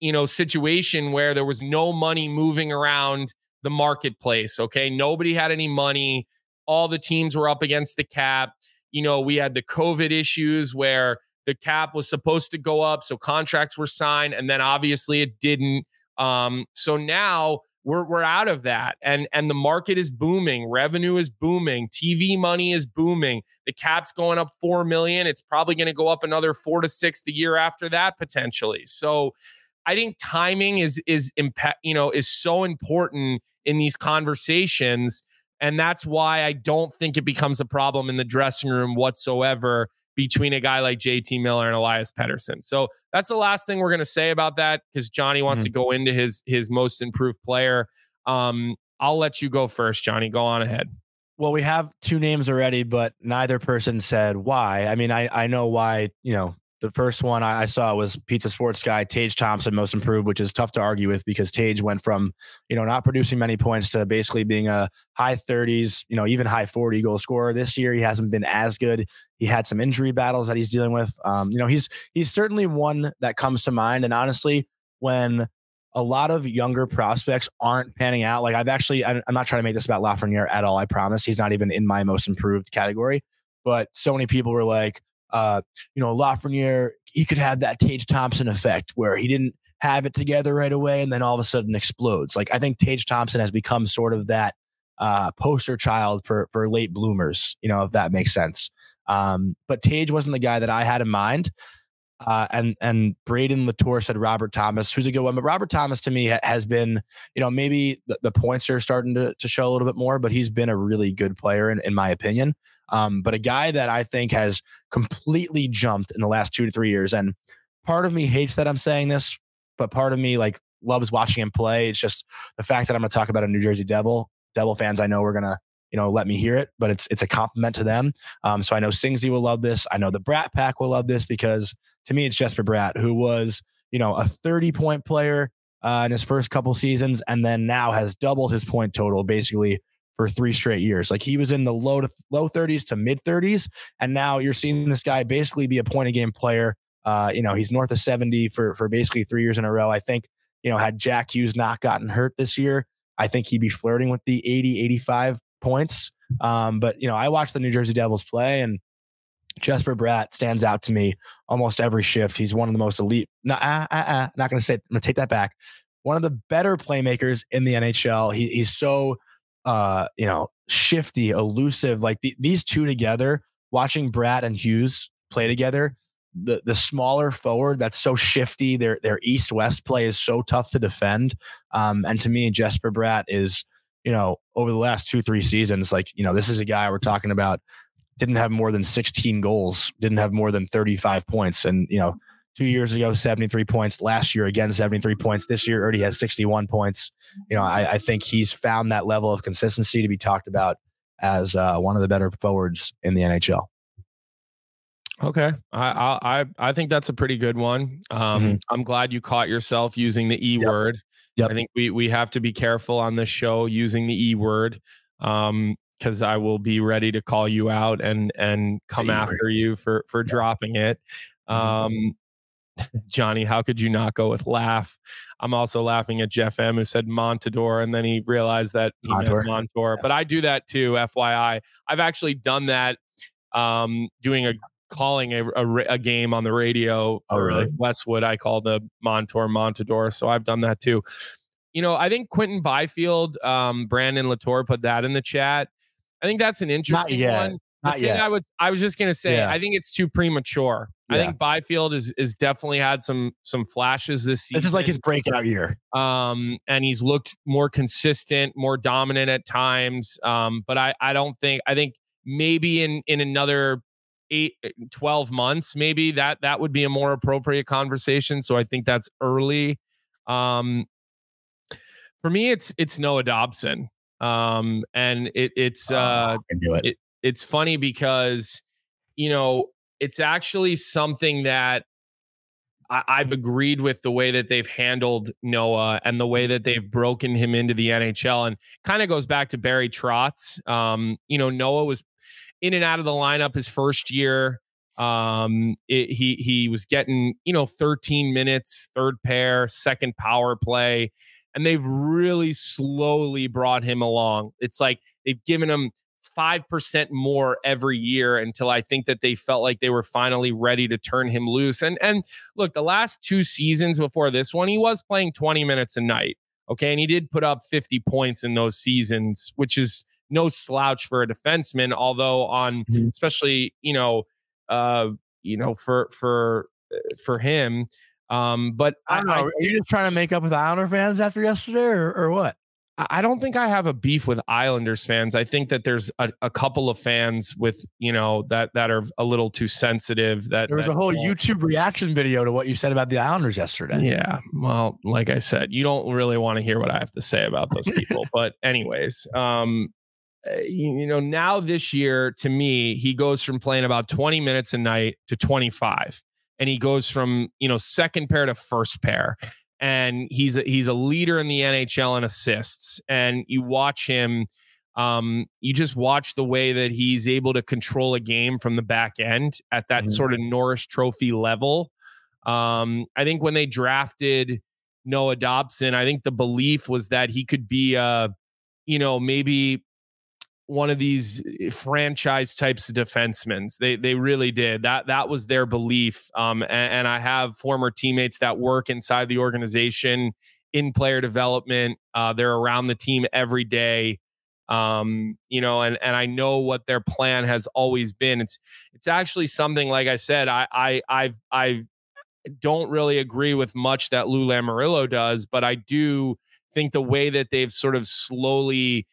you know, situation where there was no money moving around the marketplace. Okay. Nobody had any money. All the teams were up against the cap you know, we had the COVID issues where the cap was supposed to go up, so contracts were signed, and then obviously it didn't. Um, so now we're we're out of that, and and the market is booming, revenue is booming, TV money is booming. The cap's going up four million. It's probably going to go up another four to six the year after that potentially. So. I think timing is is impact, you know, is so important in these conversations and that's why I don't think it becomes a problem in the dressing room whatsoever between a guy like JT Miller and Elias Pettersson. So that's the last thing we're going to say about that because Johnny wants mm-hmm. to go into his his most improved player. Um, I'll let you go first, Johnny. Go on ahead. Well, we have two names already, but neither person said why. I mean, I I know why, you know, the first one I saw was Pizza Sports guy Tage Thompson most improved, which is tough to argue with because Tage went from you know not producing many points to basically being a high 30s, you know even high 40 goal scorer. This year he hasn't been as good. He had some injury battles that he's dealing with. Um, you know he's he's certainly one that comes to mind. And honestly, when a lot of younger prospects aren't panning out. Like I've actually, I'm not trying to make this about Lafreniere at all. I promise he's not even in my most improved category. But so many people were like, uh, you know, Lafreniere, he could have that Tage Thompson effect where he didn't have it together right away and then all of a sudden explodes. Like I think Tage Thompson has become sort of that uh, poster child for for late bloomers, you know, if that makes sense. Um, but Tage wasn't the guy that I had in mind. Uh, and and Braden Latour said Robert Thomas, who's a good one. But Robert Thomas to me ha- has been, you know, maybe the, the, points are starting to, to show a little bit more, but he's been a really good player in, in my opinion. Um, but a guy that I think has completely jumped in the last two to three years. And part of me hates that I'm saying this, but part of me like loves watching him play. It's just the fact that I'm going to talk about a New Jersey Devil. Devil fans, I know we're gonna you know let me hear it, but it's it's a compliment to them. Um, so I know Singsy will love this. I know the Brat Pack will love this because to me it's Jesper Bratt, who was you know a 30 point player uh, in his first couple seasons, and then now has doubled his point total basically for three straight years. Like he was in the low to low 30s to mid 30s, and now you're seeing this guy basically be a point a game player. Uh, you know, he's north of 70 for for basically three years in a row. I think you know had Jack Hughes not gotten hurt this year, I think he'd be flirting with the 80, 85 points. Um, but you know, I watched the New Jersey Devils play, and Jesper Bratt stands out to me almost every shift. He's one of the most elite. No, uh, uh, uh, not going to say. I'm going to take that back. One of the better playmakers in the NHL. He, he's so uh, you know, shifty, elusive. Like the, these two together, watching Bratt and Hughes play together, the the smaller forward that's so shifty. Their their east west play is so tough to defend. Um, and to me, Jesper Bratt is, you know, over the last two three seasons, like you know, this is a guy we're talking about. Didn't have more than 16 goals, didn't have more than 35 points, and you know, two years ago 73 points last year again 73 points this year already has 61 points you know i, I think he's found that level of consistency to be talked about as uh, one of the better forwards in the nhl okay i i i think that's a pretty good one um, mm-hmm. i'm glad you caught yourself using the e word yep. i think we we have to be careful on this show using the e word um, because I will be ready to call you out and and come after you for for yeah. dropping it. Mm-hmm. Um, Johnny, how could you not go with laugh? I'm also laughing at Jeff M, who said Montador, and then he realized that he Montour. Montour. Yeah. But I do that too, FYI. I've actually done that, um, doing a calling a, a, a, game on the radio oh, really? Westwood. I call the Montour Montador, so I've done that too. You know, I think Quentin Byfield, um, Brandon Latour put that in the chat. I think that's an interesting one. The thing yet. I was I was just gonna say, yeah. I think it's too premature. Yeah. I think Byfield is is definitely had some some flashes this season. This is like his breakout year. Um, and he's looked more consistent, more dominant at times. Um, but I I don't think I think maybe in in another eight 12 months, maybe that that would be a more appropriate conversation. So I think that's early. Um, for me, it's it's Noah Dobson. Um, and it it's uh, oh, it. it it's funny because you know it's actually something that I, I've agreed with the way that they've handled Noah and the way that they've broken him into the NHL, and kind of goes back to Barry Trotz. Um, you know, Noah was in and out of the lineup his first year. Um, it, he he was getting you know 13 minutes, third pair, second power play, and they've really slowly brought him along. It's like they've given him 5% more every year until I think that they felt like they were finally ready to turn him loose. And and look, the last two seasons before this one, he was playing 20 minutes a night. Okay. And he did put up 50 points in those seasons, which is no slouch for a defenseman, although on mm-hmm. especially, you know, uh, you know, for for uh, for him. Um, but I don't know. I, are you just trying to make up with Islander fans after yesterday or, or what? I don't think I have a beef with Islanders fans. I think that there's a, a, couple of fans with you know that that are a little too sensitive. That there was that a whole YouTube reaction video to what you said about the Islanders yesterday. Yeah, well, like I said, you don't really want to hear what I have to say about those people. but anyways, um, eh, you, you know, now this year to me, he goes from playing about 20 minutes a night to 25 and he goes from you know second pair to first pair and he's a, he's a leader in the NHL in assists and you watch him um, you just watch the way that he's able to control a game from the back end at that mm-hmm. sort of Norris Trophy level. Um, I think when they drafted Noah Dobson, I think the belief was that he could be, uh, you know, maybe one of these eh, franchise types of defensemen. They they really did that. That was their belief. Um, and, and I have former teammates that work inside the organization in player development. Uh, they're around the team every day um, you know, and and I know what their plan has always been. It's it's actually something like I said, I I I've I don't really agree with much that Lou Lamoriello does, but I do think the way that they've sort of slowly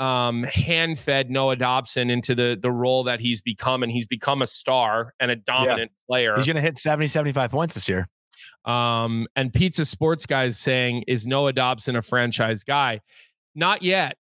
um, hand fed Noah Dobson into the the role that he's become, and he's become a star and a dominant yeah. player. He's going to hit 70, 75 points this year. Um, and Pizza Sports guys saying, is Noah Dobson a franchise guy? Not yet.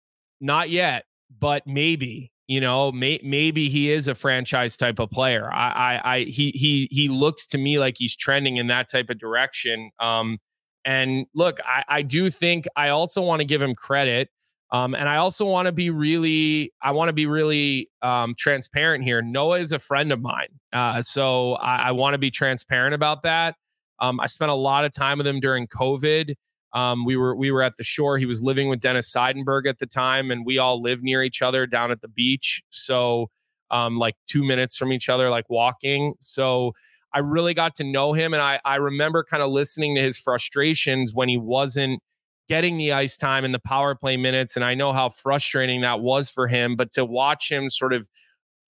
Not yet, but maybe. You know, may, maybe he is a franchise type of player. I, I, I, he, he, he looks to me like he's trending in that type of direction. Um, and look, I, I do think I also want to give him credit. Um, and I also want to be really, I want to be really um, transparent here. Noah is a friend of mine. Uh, so I, I want to be transparent about that. Um, I spent a lot of time with him during COVID. Um, we were we were at the shore. He was living with Dennis Seidenberg at the time, and we all live near each other down at the beach. So, um, like two minutes from each other, like walking. So I really got to know him, and I I remember kind of listening to his frustrations when he wasn't getting the ice time and the power play minutes, and I know how frustrating that was for him. But to watch him sort of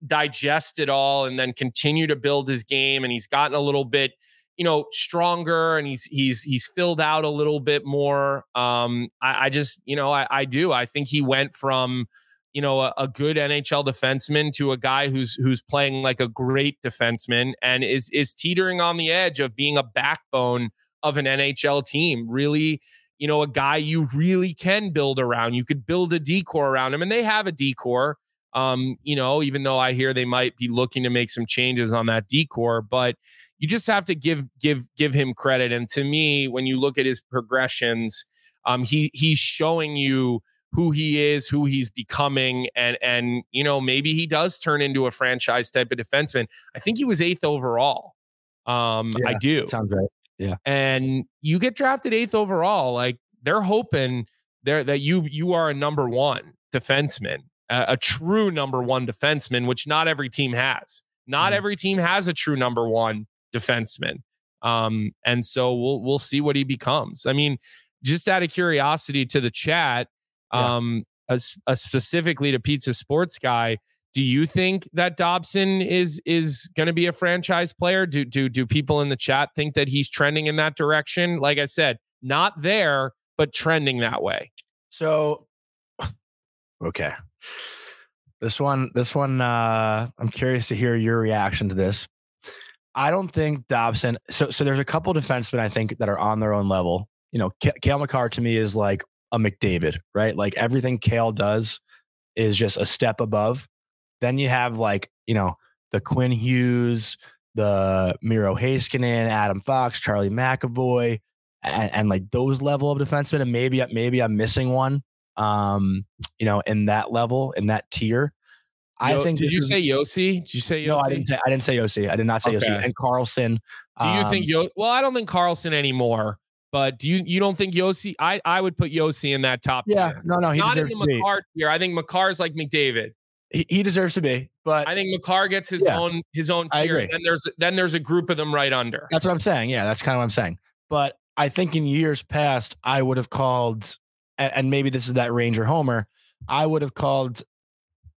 digest it all and then continue to build his game, and he's gotten a little bit you know stronger and he's he's he's filled out a little bit more um i, I just you know I, I do i think he went from you know a, a, good nhl defenseman to a guy who's who's playing like a great defenseman and is is teetering on the edge of being a backbone of an nhl team really you know a guy you really can build around you could build a D-core around him and they have a D-core um you know even though i hear they might be looking to make some changes on that D-core but you just have to give give give him credit. And to me, when you look at his progressions, um, he he's showing you who he is, who he's becoming, and and you know maybe he does turn into a franchise type of defenseman. I think he was eighth overall. Um, yeah, I do. Sounds right. Yeah. And you get drafted eighth overall, like they're hoping there that you you are a number one defenseman, a, a true number one defenseman, which not every team has. Not mm. every team has a true number one defenseman. Um, and so we'll we'll see what he becomes. I mean, just out of curiosity to the chat, um, yeah. a, a specifically to Pizza Sports Guy, do you think that Dobson is is going to be a franchise player? Do do do people in the chat think that he's trending in that direction? Like I said, not there, but trending that way. So, okay, this one, this one, uh, I'm curious to hear your reaction to this I don't think Dobson. So, so there's a couple defensemen I think that are on their own level. You know, K- Cale Makar to me is like a McDavid, right? Like everything Cale does is just a step above. Then you have like you know the Quinn Hughes, the Miro Heiskanen, Adam Fox, Charlie McAvoy, and, and, like those level of defensemen. And maybe maybe I'm missing one. Um, you know, in that level, in that tier. I think. Did you is, say Josi? Did you say Josi? No, I didn't say. I didn't say Josi. I did not say okay. Josi. And Karlsson. Do you um, think Yo? Well, I don't think Karlsson anymore. But do you you don't think Josi? I I would put Josi in that top. Yeah, tier. no, no, he not in the Makar tier. I think Makar's like McDavid. He, he deserves to be, but I think Makar gets his yeah, own his own tier. And then there's then there's a group of them right under. That's what I'm saying. Yeah, that's kind of what I'm saying. But I think in years past, I would have called, and maybe this is that Ranger Homer. I would have called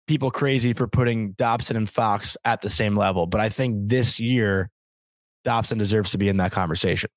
people crazy for putting Dobson and Fox at the same level, but I think this year Dobson deserves to be in that conversation.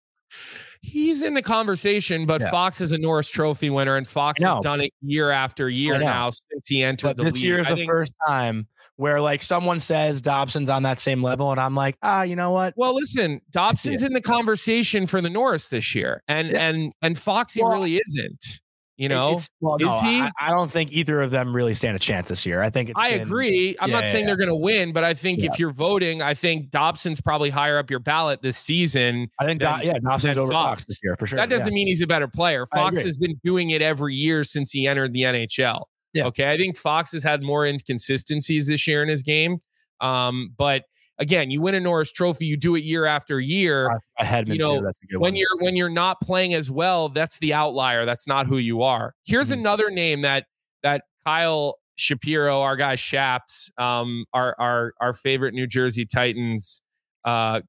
He's in the conversation, but yeah. Fox is a Norris Trophy winner, and Fox has done it year after year now since he entered but the this league. This year is the think, first time where like someone says Dobson's on that same level, and I'm like, ah, you know what? Well, listen, Dobson's in the conversation for the Norris this year, and yeah. and and Foxy well, really isn't. You know, well, no, is he? I, I, don't think either of them really stand a chance this year. I think it's I been, agree. I'm yeah, not yeah, saying yeah. they're going to win, but I think if you're voting, I think Dobson's probably higher up your ballot this season. I think, than, yeah, Dobson's over Fox. Fox. this year for sure. That doesn't mean he's a better player. Fox has been doing it every year since he entered the NHL. Yeah. Okay. I think Fox has had more inconsistencies this year in his game. Um, but again, you win a Norris Trophy, you do it year after year. Hedman you know, too. when one. you're when you're not playing as well, that's the outlier. That's not who you are. Here's mm-hmm. another name that that Kyle Shapiro, our guy Shaps, um, our our our favorite New Jersey Titans uh,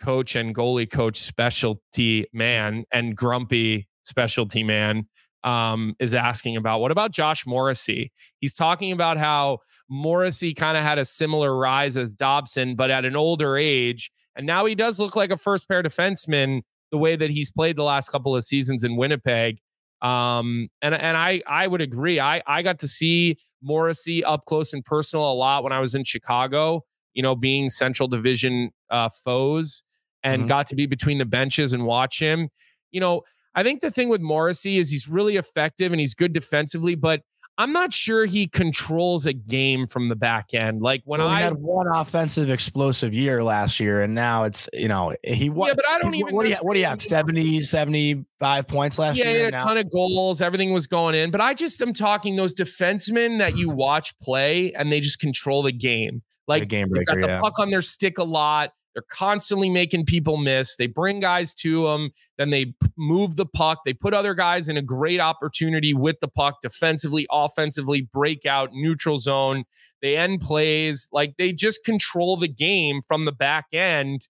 coach and goalie coach, specialty man, and grumpy specialty man um, is asking about. What about Josh Morrissey? He's talking about how Morrissey kind of had a similar rise as Dobson, but at an older age. And now he does look like a first pair defenseman the way that he's played the last couple of seasons in Winnipeg. Um, and and I I would agree. I I got to see Morrissey up close and personal a lot when I was in Chicago. You know, being Central Division uh, foes, and mm-hmm. got to be between the benches and watch him. You know, I think the thing with Morrissey is he's really effective and he's good defensively, but I'm not sure he controls a game from the back end. Like when well, I had one offensive explosive year last year, and now it's you know he Yeah, but I don't he, even. What do you what do you have? 70, 75 points last yeah, year. Yeah, a now? ton of goals. Everything was going in. But I just am talking those defensemen that you watch play and they just control the game. Like, game breaker, got the yeah. puck on their stick a lot. They're constantly making people miss. They bring guys to them, then they move the puck. They put other guys in a great opportunity with the puck defensively, offensively, breakout, neutral zone. They end plays. Like they just control the game from the back end.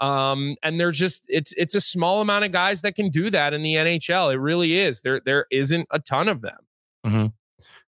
Um, and there's just it's it's a small amount of guys that can do that in the NHL. It really is. There there isn't a ton of them. Mm-hmm.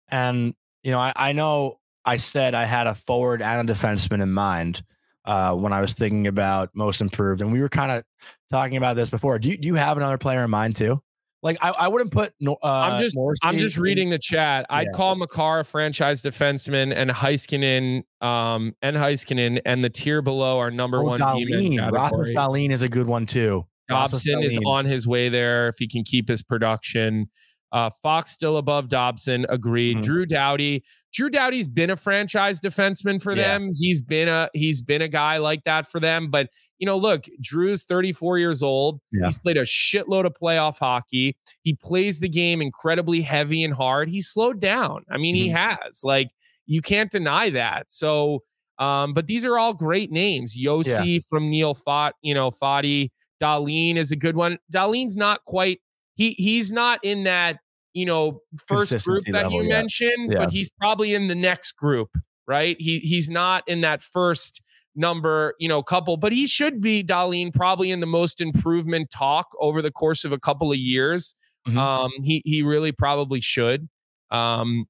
And you know, I, I know I said I had a forward and a defenseman in mind uh, when I was thinking about most improved. And we were kind of talking about this before. Do you, do you have another player in mind too? Like I, I wouldn't put. Uh, I'm just I'm just reading the chat. I'd call Makar a franchise defenseman and Heiskanen um and Heiskanen and the tier below are number oh, one. Dahlin. Rasmus Dahlin is a good one too. Dobson is on his way there if he can keep his production. Uh, Fox still above Dobson. Agreed. Mm-hmm. Drew Doughty. Drew Doughty's been a franchise defenseman for yeah. them. He's been a he's been a guy like that for them. But you know, look, Drew's 34 years old. Yeah. He's played a shitload of playoff hockey. He plays the game incredibly heavy and hard. He's slowed down. I mean, mm-hmm. he has. Like you can't deny that. So, um, but these are all great names. Josi yeah. from Neil Fott, you know, Foddy. Dahlin is a good one. Dahlin's not quite. He he's not in that you know, first group that level, you yeah. mentioned, yeah. but he's probably in the next group, right? He he's not in that first number, you know, couple, but he should be Dahlin probably in the most improvement talk over the course of a couple of years. Mm-hmm. Um, he he really probably should. Um,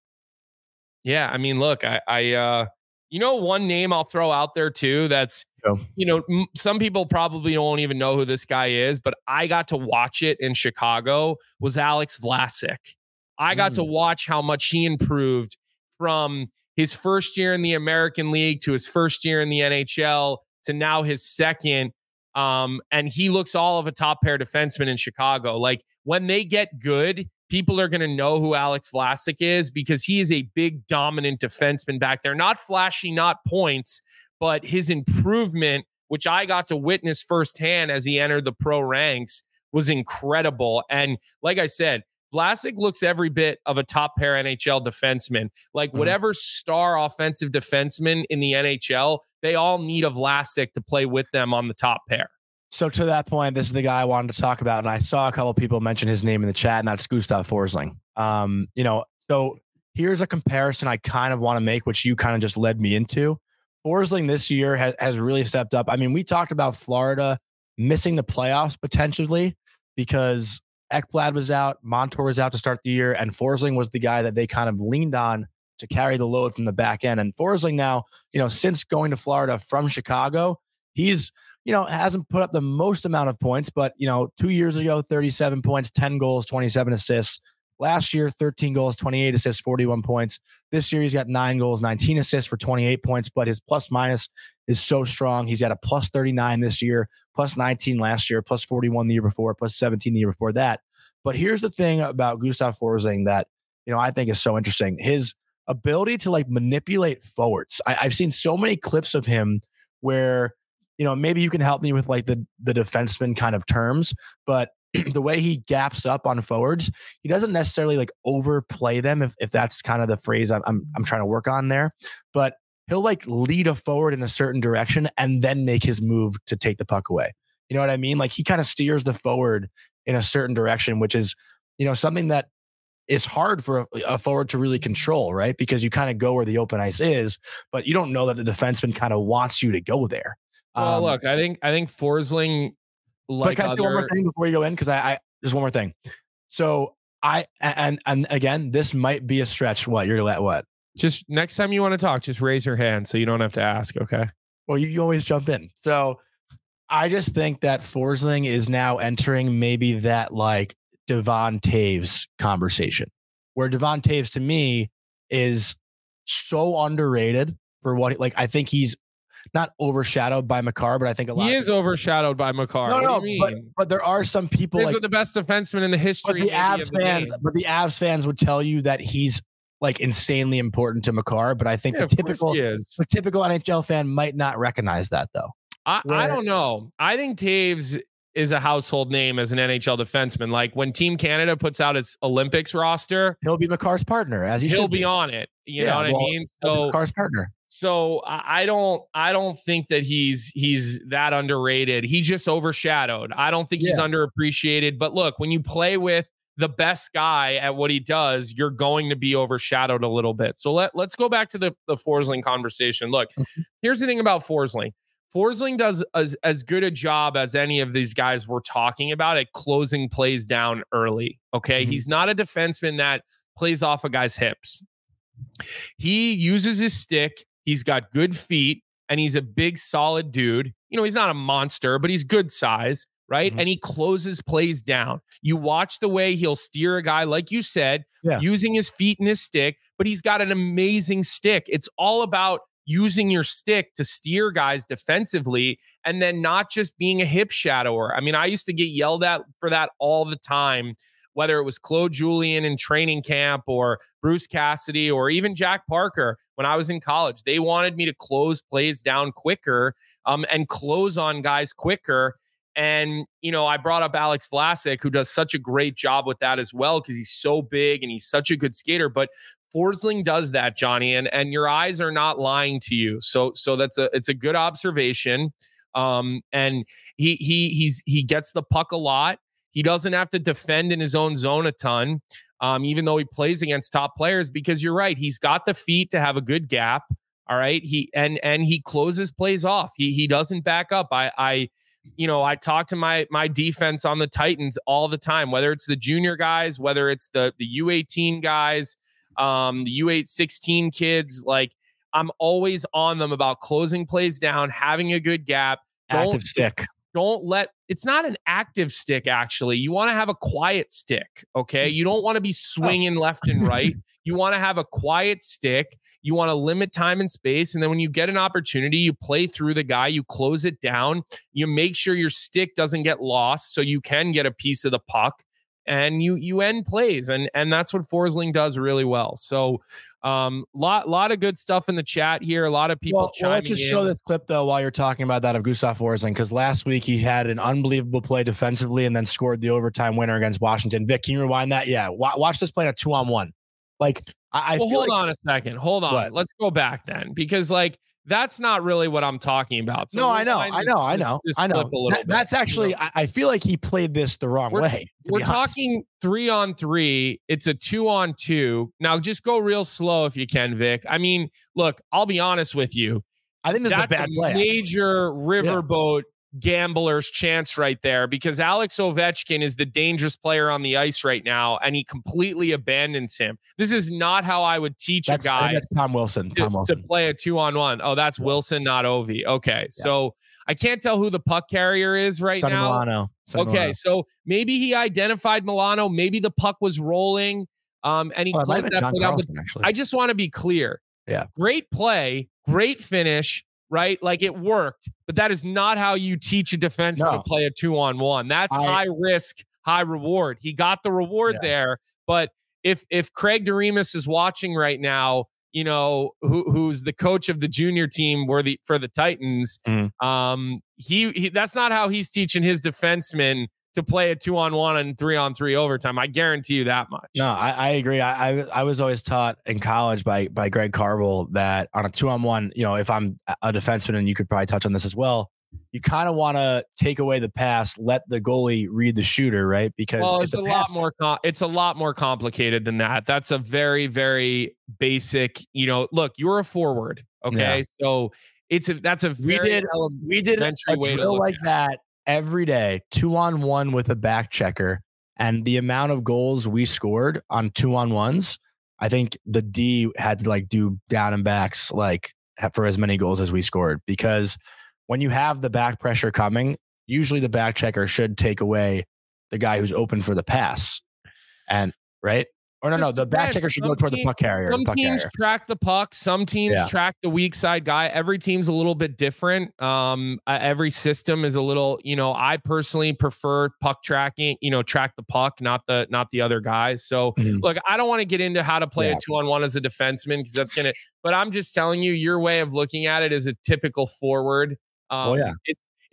yeah, I mean, look, I I uh, you know, one name I'll throw out there too. That's you know, m- some people probably don't even know who this guy is, but I got to watch it in Chicago. Was Alex Vlasic? I got mm. to watch how much he improved from his first year in the American League to his first year in the NHL to now his second. Um, and he looks all of a top pair defenseman in Chicago. Like when they get good, people are going to know who Alex Vlasic is because he is a big, dominant defenseman back there. Not flashy, not points, but his improvement, which I got to witness firsthand as he entered the pro ranks, was incredible. And like I said, Vlasic looks every bit of a top pair NHL defenseman. Like mm-hmm. whatever star offensive defenseman in the NHL, they all need a Vlasic to play with them on the top pair. So to that point, this is the guy I wanted to talk about, and I saw a couple people mention his name in the chat, and that's Gustav Forsling. Um, you know, so here's a comparison I kind of want to make, which you kind of just led me into. Forsling this year has, has really stepped up. I mean, we talked about Florida missing the playoffs potentially because Ekblad was out, Montour was out to start the year, and Forsling was the guy that they kind of leaned on to carry the load from the back end. And Forsling now, you know, since going to Florida from Chicago, he's you know, hasn't put up the most amount of points, but, you know, two years ago, 37 points, 10 goals, 27 assists. Last year, 13 goals, 28 assists, 41 points. This year, he's got nine goals, 19 assists for 28 points, but his plus minus is so strong. He's got a plus 39 this year, plus 19 last year, plus 41 the year before, plus 17 the year before that. But here's the thing about Gustav Forsling that you know I think is so interesting: his ability to like manipulate forwards. I, I've seen so many clips of him where you know maybe you can help me with like the the defenseman kind of terms, but the way he gaps up on forwards, he doesn't necessarily like overplay them if, if that's kind of the phrase I'm, I'm I'm trying to work on there. But he'll like lead a forward in a certain direction and then make his move to take the puck away. You know what I mean? Like he kind of steers the forward in a certain direction, which is, you know, something that is hard for a, a forward to really control, right? Because you kind of go where the open ice is, but you don't know that the defenseman kind of wants you to go there. Well, um, look, I think I think Forsling like but can I say one more thing before you go in? Because I, I just one more thing. So I and and again, this might be a stretch. What you're let what? Just next time you want to talk, just raise your hand so you don't have to ask. Okay. Well, you, you always jump in. So I just think that Forsling is now entering maybe that like Devon Toews conversation, where Devon Toews to me is so underrated for what like I think he's not overshadowed by Makar, but I think a lot. He is overshadowed by Makar. No, no, but, but there are some people. He's like, the best defenseman in the history. But the Avs fans, the but the Avs fans would tell you that he's like insanely important to Makar. But I think yeah, the typical, the typical NHL fan might not recognize that though. I, Where, I don't know. I think Toews is a household name as an NHL defenseman. Like when Team Canada puts out its Olympics roster, he'll be Makar's partner as he he'll be. be. on it. You yeah, know what well, I mean? So Makar's partner. So I don't I don't think that he's he's that underrated. He just overshadowed. I don't think yeah. he's underappreciated. But look, when you play with the best guy at what he does, you're going to be overshadowed a little bit. So let, let's go back to the, the Forsling conversation. Look, mm-hmm. here's the thing about Forsling. Forsling does as, as good a job as any of these guys we're talking about at closing plays down early. Okay. Mm-hmm. He's not a defenseman that plays off a guy's hips. He uses his stick He's got good feet and he's a big, solid dude. You know, he's not a monster, but he's good size, right? Mm-hmm. And he closes plays down. You watch the way he'll steer a guy, like you said, yeah. using his feet and his stick, but he's got an amazing stick. It's all about using your stick to steer guys defensively and then not just being a hip shadower. I mean, I used to get yelled at for that all the time whether it was Claude Julien in training camp or Bruce Cassidy or even Jack Parker when I was in college. They wanted me to close plays down quicker um, and close on guys quicker. And, you know, I brought up Alex Vlasic, who does such a great job with that as well, because he's so big and he's such a good skater. But Forsling does that, Johnny, and and your eyes are not lying to you. So so that's a it's a good observation. Um, and he he he's he gets the puck a lot. He doesn't have to defend in his own zone a ton, um, even though he plays against top players. Because you're right, he's got the feet to have a good gap. All right, he and and he closes plays off. He he doesn't back up. I I you know I talk to my my defense on the Titans all the time, whether it's the junior guys, whether it's the the U18 guys, um, the U816 kids. Like I'm always on them about closing plays down, having a good gap. Active stick don't let it's not an active stick actually. You want to have a quiet stick okay? Mm. You don't want to be oh. swinging oh. left and right. You want to have a quiet stick. You want to limit time and space and then when you get an opportunity you play through the guy you close it down. You make sure your stick doesn't get lost so you can get a piece of the puck and you you end plays and and that's what Forsling does really well. So um lot lot of good stuff in the chat here. A lot of people well, well let's just in. show this clip though while you're talking about that of Gustav Forsling because last week he had an unbelievable play defensively and then scored the overtime winner against Washington. Vic, can you rewind that? Yeah, watch this play a two on one. Like I, I well, hold like, on a second. Hold on. What? Let's go back then because like that's not really what I'm talking about. So no, I know, I know, I know, I know. That, that's actually, you know? I, feel like he played this the wrong we're, way. We're talking three on three. It's a two on two. Now, just go real slow if you can, Vic. I mean, look, I'll be honest with you. I think this that's is a bad a play. Major riverboat gambler's chance right there because Alex Ovechkin is the dangerous player on the ice right now, and he completely abandons him. This is not how I would teach that's, a guy. That's Tom Wilson. To, Tom Wilson to play a two on one. Oh, that's yeah. Wilson, not Ovi. Okay, yeah. so I can't tell who the puck carrier is right Sonny now. Milano. Sonny okay, Milano. so maybe he identified Milano. Maybe the puck was rolling. Um, and he well, closed that play down. Actually, I just want to be clear. Yeah. Great play, great finish right? Like it worked, but that is not how you teach a defenseman no. to play a two on one. That's I, high risk, high reward. He got the reward yeah. there, but if if Craig Doremus is watching right now, you know, who, who's the coach of the junior team where the for the Titans, mm. um, he, he that's not how he's teaching his defensemen to play a two on one and three on three overtime. I guarantee you that much. No, I, I agree. I, I, I was always taught in college by by Greg Carvel that on a two on one, you know, if I'm a defenseman, and you could probably touch on this as well, you kind of want to take away the pass, let the goalie read the shooter, right? Because well, it's a pass- lot more. Com- it's a lot more complicated than that. That's a very very basic. You know, look, you're a forward, okay? Yeah. So it's a that's a very we did we did a drill like that every day, two on one with a back checker, and the amount of goals we scored on two on ones. I think the D had to like do down and backs like for as many goals as we scored because when you have the back pressure coming, usually the back checker should take away the guy who's open for the pass. And right? Or no, no, the back checker should go toward the puck carrier. Some puck teams carrier. track the puck. Some teams yeah. track the weak side guy. Every team's a little bit different. Um, uh, every system is a little. You know, I personally prefer puck tracking. You know, track the puck, not the not the other guys. So, mm-hmm. look, I don't want to get into how to play yeah. a two on one as a defenseman because that's gonna. But I'm just telling you, your way of looking at it is a typical forward. Oh, um, oh yeah.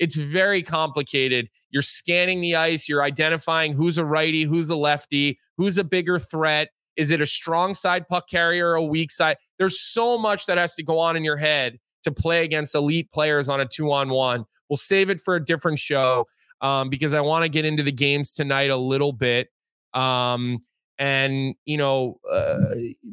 It's very complicated. You're scanning the ice, you're identifying who's a righty, who's a lefty, who's a bigger threat. Is it a strong side puck carrier or a weak side? There's so much that has to go on in your head to play against elite players on a two on one. We'll save it for a different show um, because I want to get into the games tonight a little bit. Um, and, you know, uh,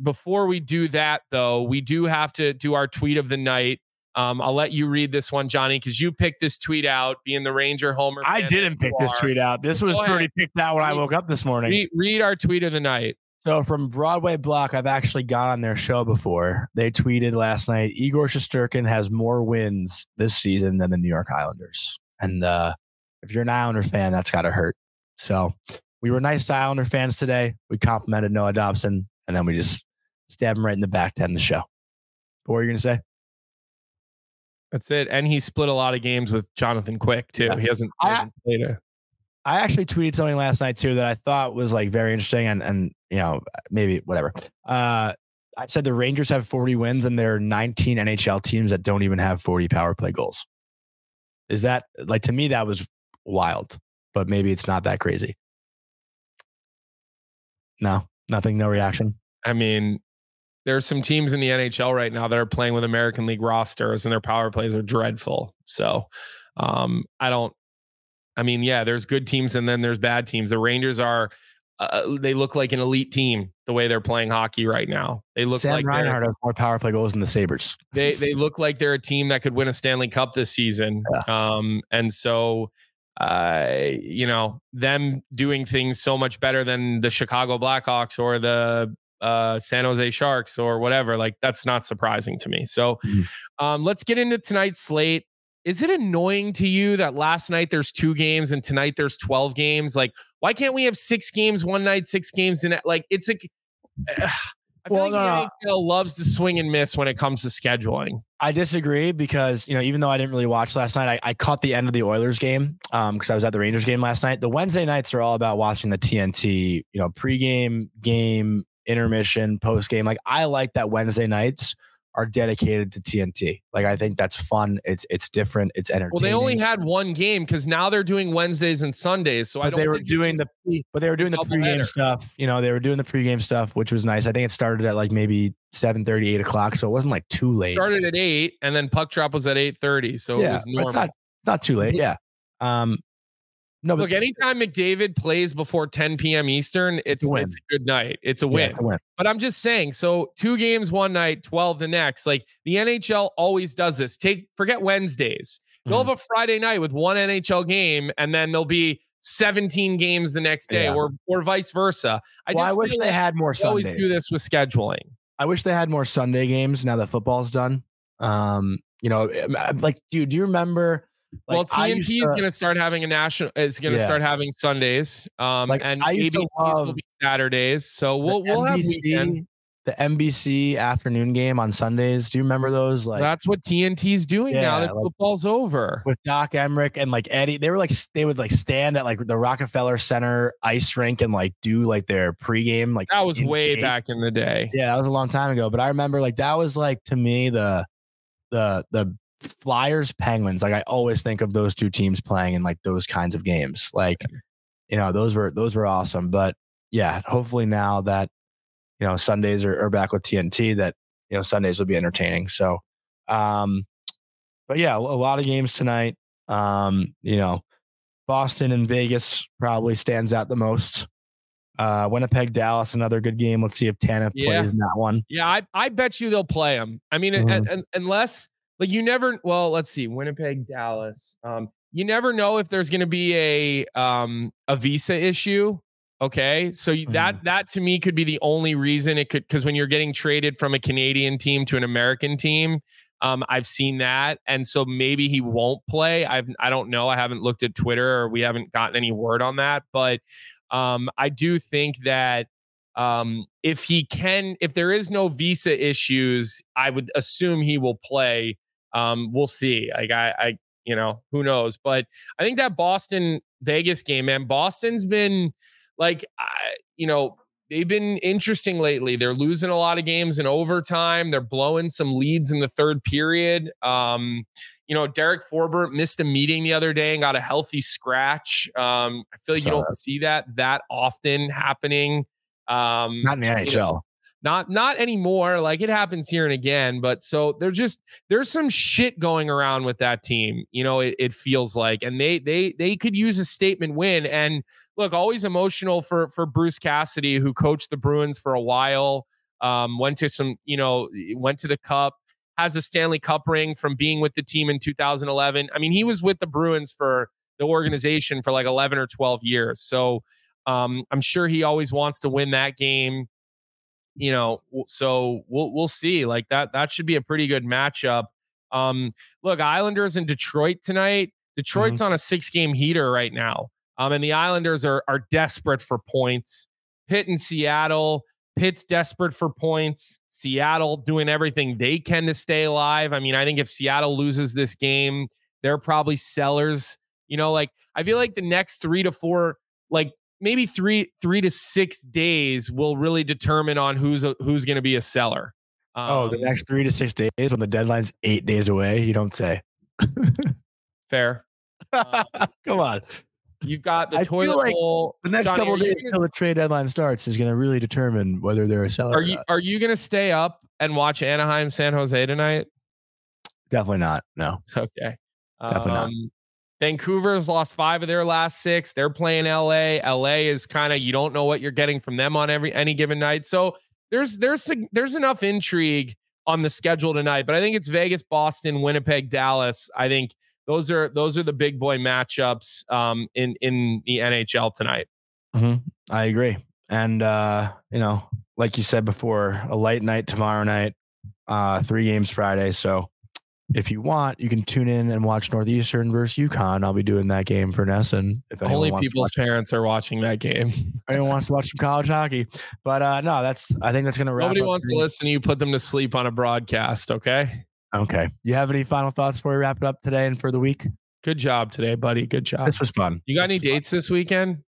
before we do that, though, we do have to do our tweet of the night. Um, I'll let you read this one, Jonny, because you picked this tweet out, being the Ranger homer. I didn't pick this tweet out. This was pretty picked out when read, I woke up this morning. Read, read, our tweet of the night. So from Broadway Block, I've actually gone on their show before. They tweeted last night: Igor Shesterkin has more wins this season than the New York Islanders. And uh, if you're an Islander fan, that's got to hurt. So we were nice to Islander fans today. We complimented Noah Dobson, and then we just stabbed him right in the back to end the show. What were you going to say? That's it. And he split a lot of games with Jonathan Quick too. Yeah. He hasn't, he hasn't I, played a. I actually tweeted something last night too that I thought was like very interesting and and you know maybe whatever. Uh, I said the Rangers have 40 wins and there are 19 NHL teams that don't even have 40 power play goals. Is that like to me that was wild, but maybe it's not that crazy. No, nothing, no reaction. I mean, there's some teams in the NHL right now that are playing with American League rosters and their power plays are dreadful. So um, I don't. I mean, yeah, there's good teams and then there's bad teams. The Rangers are. Uh, they look like an elite team the way they're playing hockey right now. They look Sam like Reinhart has more power play goals than the Sabres. They they look like they're a team that could win a Stanley Cup this season. Yeah. Um, and so uh, you know, them doing things so much better than the Chicago Blackhawks or the uh, San Jose Sharks or whatever, like that's not surprising to me. So mm-hmm. um, let's get into tonight's slate. Is it annoying to you that last night there's two games and tonight there's 12 games? Like, why can't we have six games one night, six games in it? Like, it's a. Uh, I feel well, like the NHL loves to swing and miss when it comes to scheduling. I disagree because you know even though I didn't really watch last night, I, I caught the end of the Oilers game um because um, I was at the Rangers game last night. The Wednesday nights are all about watching the TNT, you know, pregame, game, intermission, post game. Like I like that Wednesday nights are dedicated to TNT. Like I think that's fun. It's it's different. It's entertaining. Well, they only had one game because now they're doing Wednesdays and Sundays. So but I don't. They were doing the but they were doing the pregame stuff. You know, they were doing the pregame stuff, which was nice. I think it started at like maybe 7 30, 8 o'clock. So it wasn't like too late. Started at eight and then puck drop was at 8 30. So yeah, it was normal. It's not, not too late. Yeah. Um, no, look, anytime McDavid plays before 10 p.m. Eastern, it's, it's, a, it's a good night. It's a, yeah, it's a, win. But I'm just saying, so two games one night, 12 the next. Like the NHL always does this. Take forget Wednesdays. They'll mm-hmm. have a Friday night with one NHL game, and then there'll be 17 games the next day, yeah. or or vice versa. I well, I wish they like had more Sundays. Always do this with scheduling. I wish they had more Sunday games now that football's done. Um, you know, like, dude, do you remember? Like, well, TNT to, is going to start having a national. Is going to yeah. start having Sundays, um, like, and ABCs love, will be Saturdays. So we'll we'll NBC, have weekend. the NBC afternoon game on Sundays. Do you remember those? Like that's what TNT's doing Yeah, now that like- football's over. with Doc Emrick and like Eddie, they were like they would like stand at like the Rockefeller Center ice rink and like do like their pregame. Like That was way shape. back in the day. Yeah, that was a long time ago. But I remember like that was like to me the the the Flyers Penguins. Like I always think of those two teams playing in like those kinds of games. Like you know those were those were awesome. But yeah, hopefully now that you know Sundays are, are back with TNT, that you know Sundays will be entertaining. So, um, but yeah, a lot of games tonight. Um, you know, Boston and Vegas probably stands out the most. Uh, Winnipeg, Dallas, another good game. Let's see if Tanev Yeah. plays in that one. Yeah, I, I bet you they'll play him. I mean, Mhm. un- un- unless like you never. Well, let's see, Winnipeg, Dallas. Um, you never know if there's going to be a um a visa issue. Okay, so you, that that to me could be the only reason it could because when you're getting traded from a Canadian team to an American team, um, I've seen that, and so maybe he won't play. I've I don't know. I haven't looked at Twitter or we haven't gotten any word on that, but um, I do think that um, if he can, if there is no visa issues, I would assume he will play. Um, we'll see. Like I, I, you know, who knows? But I think that Boston Vegas game, man, Boston's been like, I, you know, they've been interesting lately. They're losing a lot of games in overtime. They're blowing some leads in the third period. Um, you know, Derek Forbort missed a meeting the other day and got a healthy scratch. Um, I feel like you don't see that that often happening. Um, Not in the NHL. Not not anymore. Like it happens here and again, but so they're just there's some shit going around with that team. You know, it, it feels like, and they they they could use a statement win. And look, always emotional for for Bruce Cassidy, who coached the Bruins for a while. Um, went to some, you know, went to the Cup, has a Stanley Cup ring from being with the team in 2011. I mean, he was with the Bruins for the organization for like 11 or 12 years. So um, I'm sure he always wants to win that game you know so we'll we'll see like that that should be a pretty good matchup. Um look islanders in detroit tonight detroit's on a six game heater right now um and the islanders are are desperate for points. Pitt in seattle pitt's desperate for points seattle doing everything they can to stay alive. I mean i think if seattle loses this game they're probably sellers you know like i feel like the next three to four like maybe three three to six days will really determine on who's a, who's going to be a seller. oh, the Um, next three to six days when the deadline's eight days away. You don't say. fair. Um, Come on. You've got the I toilet like bowl. The next Jonny, couple of days gonna- until the trade deadline starts is going to really determine whether they're a seller. Are you are you going to stay up and watch Anaheim San Jose tonight? Definitely not. No. Okay. Definitely not. Um, Vancouver's lost five of their last six. They're playing LA. LA is kind of you don't know what you're getting from them on every any given night. So there's there's there's enough intrigue on the schedule tonight. But I think it's Vegas, Boston, Winnipeg, Dallas. I think those are those are the big boy matchups um, in in the NHL tonight. I agree. And uh, you know, like you said before, a light night tomorrow night, uh, three games Friday. So if you want, you can tune in and watch Northeastern versus UConn. I'll be doing that game for NESN. If anyone Only wants to people's parents are watching that game. anyone wants to watch some college hockey. But uh, no, that's I think that's gonna wrap Nobody wants to listen to you put them to sleep on a broadcast. Okay. Okay. You have any final thoughts before we wrap it up today and for the week? Good job today, buddy. Good job. This was fun. You got This any was fun. dates this weekend?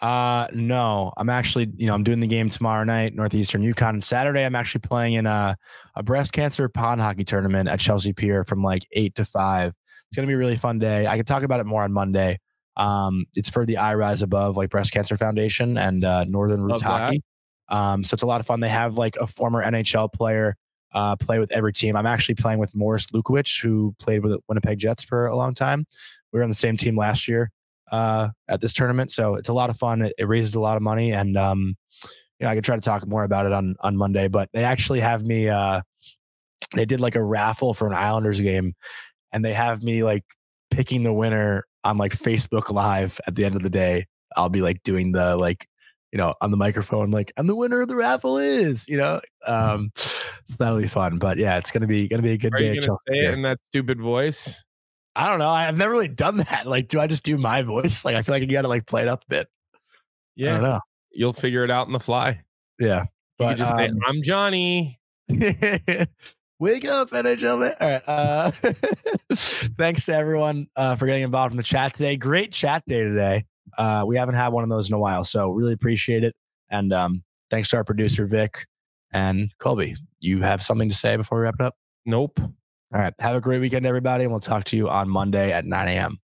Uh no, I'm actually, you know, I'm doing the game tomorrow night, Northeastern UConn. Saturday, I'm actually playing in a, a breast cancer pond hockey tournament at Chelsea Pier from like eight to five. It's gonna be a really fun day. I can talk about it more on Monday. Um, it's for the I Rise Above like breast cancer foundation and uh Northern Roots Love that. Hockey. Um, so it's a lot of fun. They have like a former NHL player uh play with every team. I'm actually playing with Morris Lukowich, who played with the Winnipeg Jets for a long time. We were on the same team last year uh, at this tournament. So it's a lot of fun. It, it raises a lot of money, and um, you know I could try to talk more about it on on Monday. But they actually have me. Uh, they did like a raffle for an Islanders game, and they have me like picking the winner on like Facebook Live at the end of the day. I'll be like doing the like you know on the microphone like and the winner of the raffle is you know um so that'll be fun but yeah it's gonna be gonna be a good Are day you gonna say it in that stupid voice? I don't know. I've never really done that. Like, do I just do my voice? Like, I feel like you got to like play it up a bit. I don't Yeah, know. you'll figure it out in the fly. Yeah. But, you just um, say, I'm Jonny. Wake up, NHL man. All right. Uh, thanks to everyone uh, for getting involved in the chat today. Great chat day today. Uh, we haven't had one of those in a while, so really appreciate it. And um, thanks to our producer Vic and Colby. You have something to say before we wrap it up? Nope. All right. Have a great weekend, everybody, and we'll talk to you on Monday at 9 a.m.